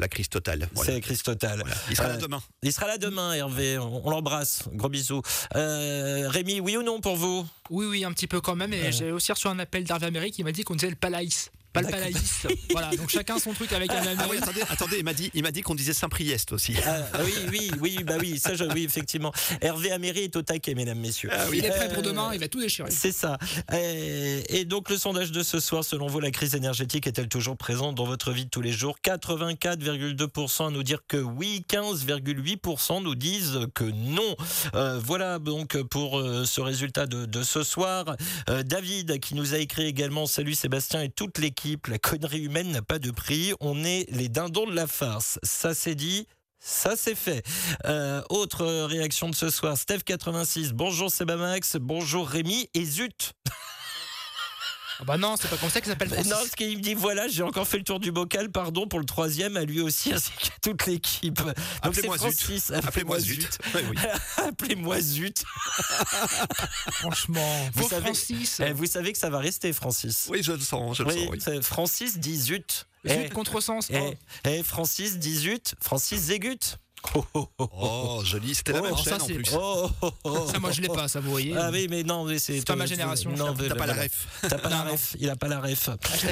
la, crise totale. Voilà. C'est la crise totale. Voilà. Il sera là demain. Il sera là demain, Hervé. On, on l'embrasse. Gros bisous. Euh, Rémi, oui ou non pour vous? Oui, oui, un petit peu quand même. Et j'ai aussi reçu un appel d'Hervé Améry qui m'a dit qu'on disait le Palaïs. Pas le D'accord. Palaïs. voilà, donc chacun son truc avec un Ah Améry. oui, attendez, attendez, il m'a dit, il m'a dit qu'on disait Saint-Priest aussi. Ah, oui, oui, oui, bah oui, ça, je, oui, effectivement. Hervé Améry est au taquet, mesdames, messieurs. Ah oui. Il est prêt Euh, pour demain, il va tout déchirer. C'est ça. Et, et donc le sondage de ce soir, selon vous, la crise énergétique est-elle toujours présente dans votre vie de tous les jours? 84,2% à nous dire que oui, 15,8% nous disent que non. Euh, voilà donc pour euh, ce résultat de, de ce soir. Euh, David qui nous a écrit également Salut Sébastien et toute l'équipe, la connerie humaine n'a pas de prix, on est les dindons de la farce. Ça c'est dit. Ça c'est fait. Euh, autre réaction de ce soir, Steph86. Bonjour Sebamax, bonjour Rémi et zut. Ah bah non, c'est pas comme ça qu'il s'appelle Francis. Non, ce qu'il me dit, voilà, j'ai encore fait le tour du bocal, pardon pour le troisième, à lui aussi ainsi qu'à toute l'équipe. Donc c'est Appelez-moi Zut. Francis. Appelez-moi Zut. Appelez-moi Zut. Franchement, Vous savez- Francis. Eh, vous savez que ça va rester, Francis. Oui, je le sens, je le Oui, sens. oui. Francis dit Zut. Zut, Eh, contresens. eh, oh. eh, Francis dit Zut. Francis Zégut. Oh, oh, oh, oh. Oh, joli, c'était la Oh, même ça, chaîne en plus. Ça, moi, je l'ai pas, ça, vous voyez. Ah oui, mais non, mais c'est pas ma génération, Non, T'as pas la voilà. ref. T'as pas la ref. Il a pas la ref.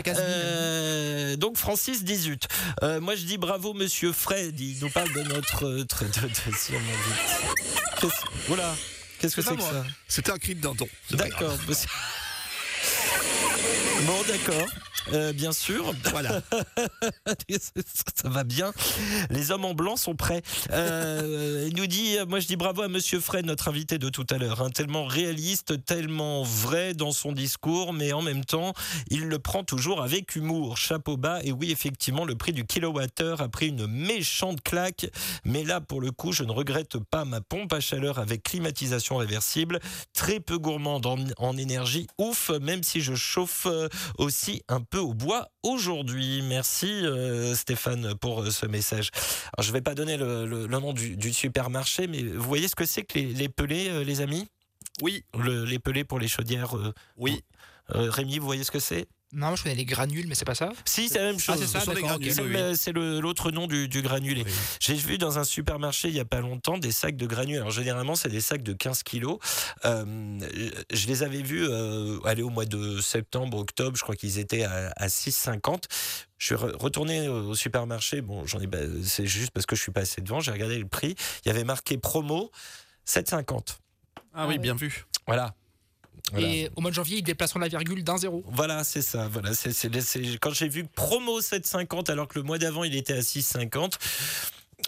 Euh, donc Francis 18. Euh, moi je dis bravo Monsieur Fred. Il nous parle de notre euh, de, de- on invite. Qu'est-ce- Voilà. Qu'est-ce que C'est que ça C'était un cri de pas D'accord. Bon d'accord. Euh, bien sûr. Voilà. Ça va bien. Les hommes en blanc sont prêts. Euh, il nous dit, moi je dis bravo à Monsieur Fred, notre invité de tout à l'heure. hein. tellement réaliste, tellement vrai dans son discours, mais en même temps, il le prend toujours avec humour. Chapeau bas. Et oui, effectivement, le prix du kilowattheure a pris une méchante claque. Mais là, pour le coup, je ne regrette pas ma pompe à chaleur avec climatisation réversible. Très peu gourmande en, en énergie. Ouf, même si je chauffe euh, aussi un peu au bois aujourd'hui. Merci euh, Stéphane pour euh, ce message. Alors, je ne vais pas donner le, le- le nom du, du supermarché, mais vous voyez ce que c'est que les, les pelés, euh, les amis? Oui, Le- Les pelés pour les chaudières. oui. Rémi, vous voyez ce que c'est? Non, moi, je connais les granules, mais c'est pas ça. Si, c'est la même chose. Ah, c'est ça, C'est l'autre nom du, du granulé. Oui. J'ai vu dans un supermarché il y a pas longtemps des sacs de granules. Alors généralement c'est des sacs de 15 kilos. Euh, je les avais vus euh, aller au mois de septembre, octobre. Je crois qu'ils étaient à, à 6,50. Je suis re- retourné au supermarché. Bon, j'en ai. bah, c'est juste parce que je suis passé devant. J'ai regardé le prix. Il y avait marqué promo 7,50. Ah oui, bien vu. Voilà. Voilà. Et au mois de janvier, ils déplaceront la virgule d'un zéro. Voilà, c'est ça. Voilà, c'est- quand j'ai vu promo 7,50 alors que le mois d'avant il était à 6,50.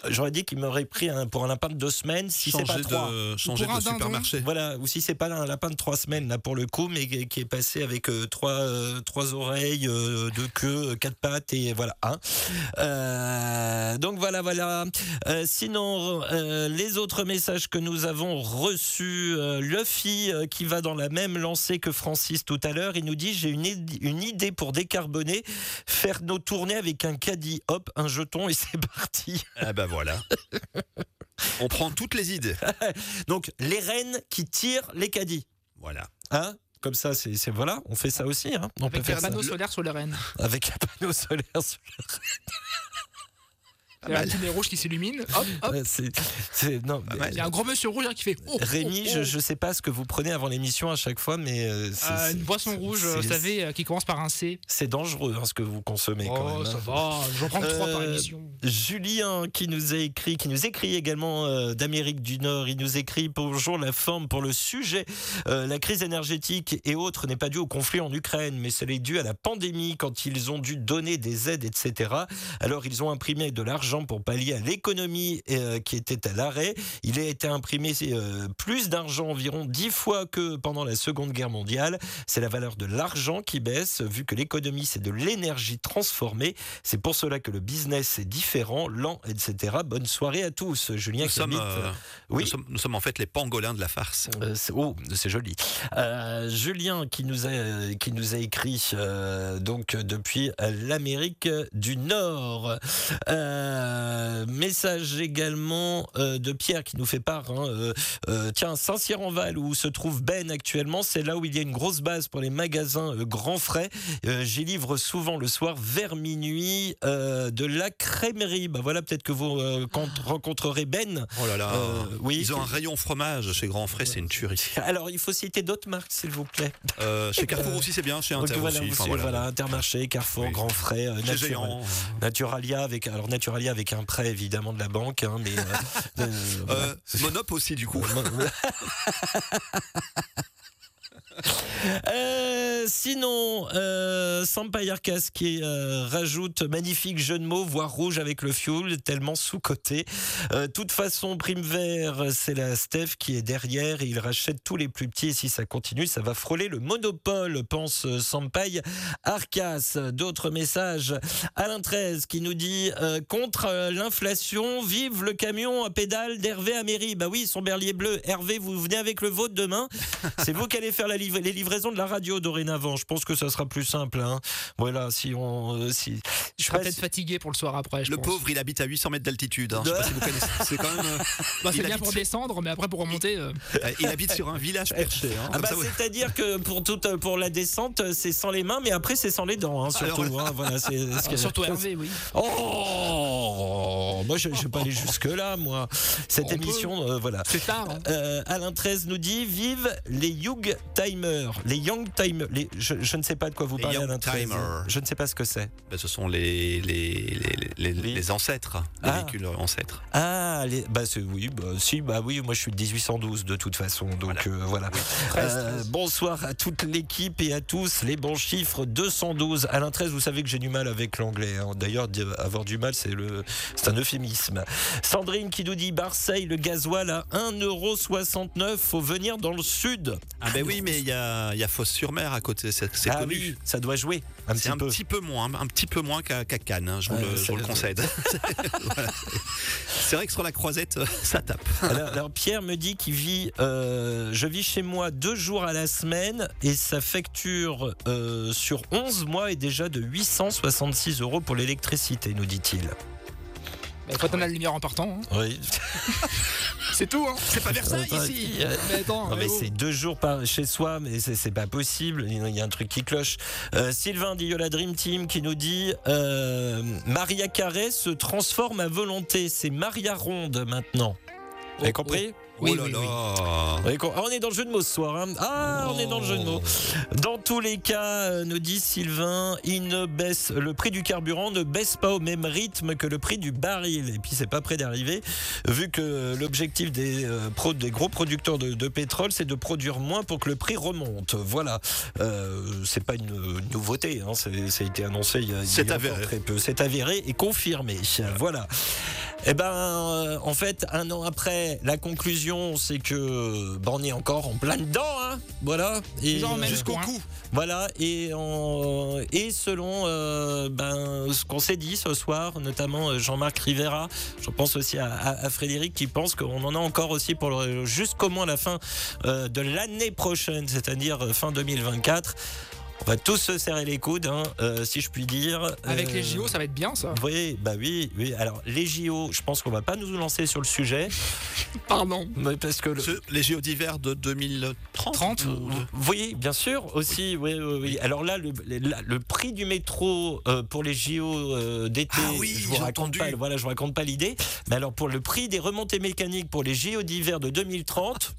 J'aurais dit qu'il m'aurait pris un, pour un lapin de deux semaines, si c'est pas changer trois. de, changer de supermarché. Voilà, ou si c'est pas un lapin de trois semaines là pour le coup, mais qui est passé avec euh, trois, euh, trois oreilles, euh, deux queues, quatre pattes et voilà. Hein. Euh, donc voilà, voilà. Euh, sinon, euh, les autres messages que nous avons reçus, euh, Luffy euh, qui va dans la même lancée que Francis tout à l'heure, il nous dit j'ai une, une idée pour décarboner, faire nos tournées avec un caddie, hop, un jeton et c'est parti. Ah bah voilà. On prend toutes les idées. Donc les rennes qui tirent les caddies. Voilà. Hein? Comme ça, c'est voilà, on fait ça aussi. Hein. On Avec peut un faire ça. panneau solaire sur les rênes. Avec un panneau solaire. sur Il y a un petit nez rouge qui s'illumine. Hop, hop. le- c'est- c'est- non, mais- Il y a un gros monsieur rouge hein, qui fait. oh, oh, Rémi, oh. je, je sais pas ce que vous prenez avant l'émission à chaque fois, mais euh, c'est- Euh, une boisson rouge, vous savez, euh, qui commence par un C. C'est dangereux hein, ce que vous consommez quand Oh, même. ça hein. va. J'en prends trois par Euh, émission. Julien qui nous a écrit, qui nous écrit également d'Amérique du Nord, il nous écrit bonjour la forme pour le sujet. La crise énergétique et autres n'est pas due au conflit en Ukraine, mais c'est dû à la pandémie quand ils ont dû donner des aides, etc. Alors ils ont imprimé de l'argent pour pallier à l'économie euh, qui était à l'arrêt. Il a été imprimé euh, plus d'argent, environ dix fois que pendant la Seconde Guerre mondiale. C'est la valeur de l'argent qui baisse, vu que l'économie c'est de l'énergie transformée. C'est pour cela que le business est différent, lent, etc. Bonne soirée à tous. Julien Nous sommes, euh, oui. nous, sommes, nous sommes en fait les pangolins de la farce. Euh, c'est- oh, c'est joli. Julien qui nous a qui nous a écrit donc depuis l'Amérique du Nord. Euh, message également euh, de Pierre qui nous fait part. hein, euh, euh, tiens, Saint-Cyr-en-Val où se trouve Ben actuellement, c'est là où il y a une grosse base pour les magasins euh, grands frais. Euh, J'y livre souvent le soir vers minuit euh, de la crèmerie. Bah voilà, peut-être que vous euh, quand- rencontrerez Ben. Oh là là. Euh, oui. Ils ont un rayon fromage chez Grand Frais, c'est une tuerie. Alors, il faut citer d'autres marques, s'il vous plaît. Euh, chez Carrefour aussi, c'est bien. Chez Inter voilà, aussi. vous- Enfin, voilà. voilà. Intermarché, Carrefour, Oui. Grand Frais, euh, Natura-. Naturalia avec alors Naturalia avec un prêt évidemment de la banque, hein, mais euh, euh. Euh, Monop aussi, du coup. Sinon, euh, Sampayarkas qui euh, rajoute magnifique jeu de mots, voire rouge avec le fuel, tellement sous-coté. Euh, toute façon, prime vert, c'est la Steph qui est derrière et il rachète tous les plus petits. Et si ça continue, ça va frôler le monopole, pense euh, Sampaï Arcas. D'autres messages. Alain 13 qui nous dit euh, contre l'inflation, vive le camion à pédale d'Hervé à mairie. Bah oui, son berlier bleu. Hervé, vous venez avec le vôtre demain. C'est vous qui allez faire les livraisons de la radio dorénavant. Je pense que ça sera plus simple. hein. Voilà, si on. euh, si, Je serai peut-être si- fatigué pour le soir après. Je Le pense. pauvre, il habite à 800 mètres d'altitude. hein. Je sais pas si vous connaissez. C'est quand même. euh, Bah, c'est il bien habite pour sur- descendre, mais après pour remonter. euh, euh, Il habite sur un village perché. hein. Ah bah, vous- c'est-à-dire que pour toute pour la descente, c'est sans les mains, mais après c'est sans les dents, hein, surtout. Alors, hein. voilà, c'est ce que- Surtout Hervé, oui. Oh, moi je ne vais pas aller jusque là, moi. Cette On émission, euh, voilà. C'est tard. hein. Euh, Alain 13 nous dit Vive les Young Timers. Les Young Timers. Les, je, je ne sais pas de quoi vous parlez, Young Alain 13. Timers. Je ne sais pas ce que c'est. Ben, ce sont les, les, les, les, ancêtres, les Ah. véhicules ancêtres. Ah, bah oui, bah, si, bah oui, moi je suis de 1812 de toute façon, donc Voilà. euh, voilà. Euh, bonsoir à toute l'équipe et à tous. Les bons chiffres 212. Alain 13, vous savez que j'ai du mal avec l'anglais. hein. D'ailleurs, avoir du mal, c'est le, c'est un euphémisme. Sandrine qui nous dit Marseille, le gasoil à 1,69€. Faut venir dans le sud. Ah ben oui, mais il y a, y a Fosse-sur-Mer à côté, c'est c'est ah connu. oui, ça doit jouer un C'est petit un peu. petit peu moins, un petit peu moins qu'à qu'à Cannes, hein, je vous, le, je c'est- vous le concède. Voilà. C'est vrai que sur la croisette, ça tape. Alors, alors, Pierre me dit qu'il vit, euh, je vis chez moi deux jours à la semaine et sa facture euh, sur 11 mois est déjà de 866 euros pour l'électricité, nous dit-il. Bah, Il faut attendre la lumière en partant. hein. Oui. C'est tout. Hein. C'est pas Versailles ici Mais attends. Non, mais oh. c'est deux jours par chez soi, mais c'est pas possible. Il y a un truc qui cloche. Euh, Sylvain dit la Dream Team qui nous dit euh, Maria Carré se transforme à volonté. C'est Maria Ronde maintenant. Vous avez Oh, compris? Oui, oh là oui, là oui. Ah, on est dans le jeu de mots ce soir. hein. Ah, on est dans le jeu de mots. Dans tous les cas, euh, nous dit Sylvain, il ne baisse, le prix du carburant ne baisse pas au même rythme que le prix du baril. Et puis c'est pas près d'arriver, vu que l'objectif des, euh, pro- des gros producteurs de, de pétrole, c'est de produire moins pour que le prix remonte. Voilà. Euh, c'est pas une, une nouveauté. Hein. C'est- Ça a été annoncé il y a, il y a C'est encore avéré. très peu. C'est avéré et confirmé. Voilà. Eh ben, euh, en fait, un an après, la conclusion, c'est que on est encore en plein dedans, hein. Voilà. Et jusqu'au cou. Voilà. Et et selon euh, ben ce qu'on s'est dit ce soir, notamment euh, Jean-Marc Rivera, je pense aussi à, à- à Frédéric qui pense qu'on en a encore aussi pour le- jusqu'au moins la fin euh, de l'année prochaine, c'est-à-dire fin 2024. On va tous se serrer les coudes, hein, euh, si je puis dire. Avec Euh, les JO, ça va être bien ça. Oui, bah oui, oui. Alors les JO, je pense qu'on va pas nous lancer sur le sujet, Pardon. mais parce que le- Ce- les JO d'hiver de 2030 30 ou de- Oui, bien sûr, aussi. Oui, oui, oui. Alors là, le, prix du métro euh, pour les JO euh, d'été, Ah oui, je vous raconte entendu. pas. Voilà, je vous raconte pas l'idée. Mais alors pour le prix des remontées mécaniques pour les JO d'hiver de 2030,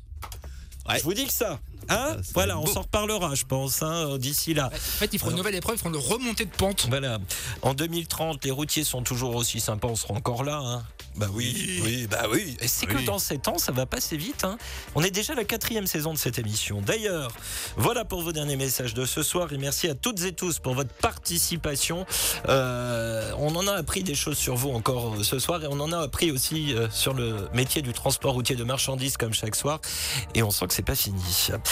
Ouais. je vous dis que ça. Hein Ça, c'est voilà, on s'en reparlera, je pense, hein, d'ici là. En fait, ils feront une nouvelle épreuve, ils feront une remontée de pente. Voilà. En 2030, les routiers sont toujours aussi sympas, on sera encore là. Hein. Bah oui, oui, bah oui. Et c'est que dans ces temps, ça va passer vite. Hein. On est déjà à la quatrième saison de cette émission. D'ailleurs, voilà pour vos derniers messages de ce soir et merci à toutes et tous pour votre participation. Euh, on en a appris des choses sur vous encore euh, ce soir et on en a appris aussi euh, sur le métier du transport routier de marchandises comme chaque soir. Et on sent que c'est pas fini.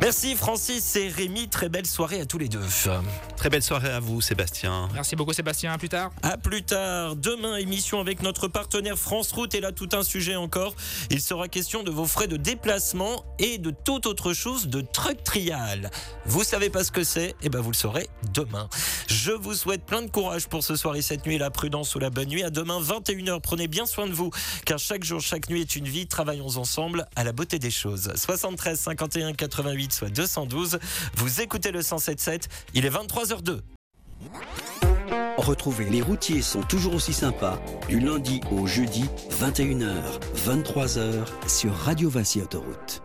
Merci Francis et Rémi, très belle soirée à tous les deux. Très belle soirée à vous, Sébastien. Merci beaucoup Sébastien, à plus tard. À plus tard. Demain, émission avec notre partenaire France Route. Et là, tout un sujet encore. Il sera question de vos frais de déplacement et de toute autre chose de truck trial. Vous savez pas ce que c'est? Eh ben, vous le saurez demain. Je vous souhaite plein de courage pour ce soir et cette nuit. La prudence ou la bonne nuit. À demain, 21h. Prenez bien soin de vous. Car chaque jour, chaque nuit est une vie. Travaillons ensemble à la beauté des choses. 73 51 88 soit 212. Vous écoutez le 107.7. Il est 23h02. Retrouvez Les routiers sont toujours aussi sympas du lundi au jeudi 21h, 23h sur Radio Vinci Autoroute.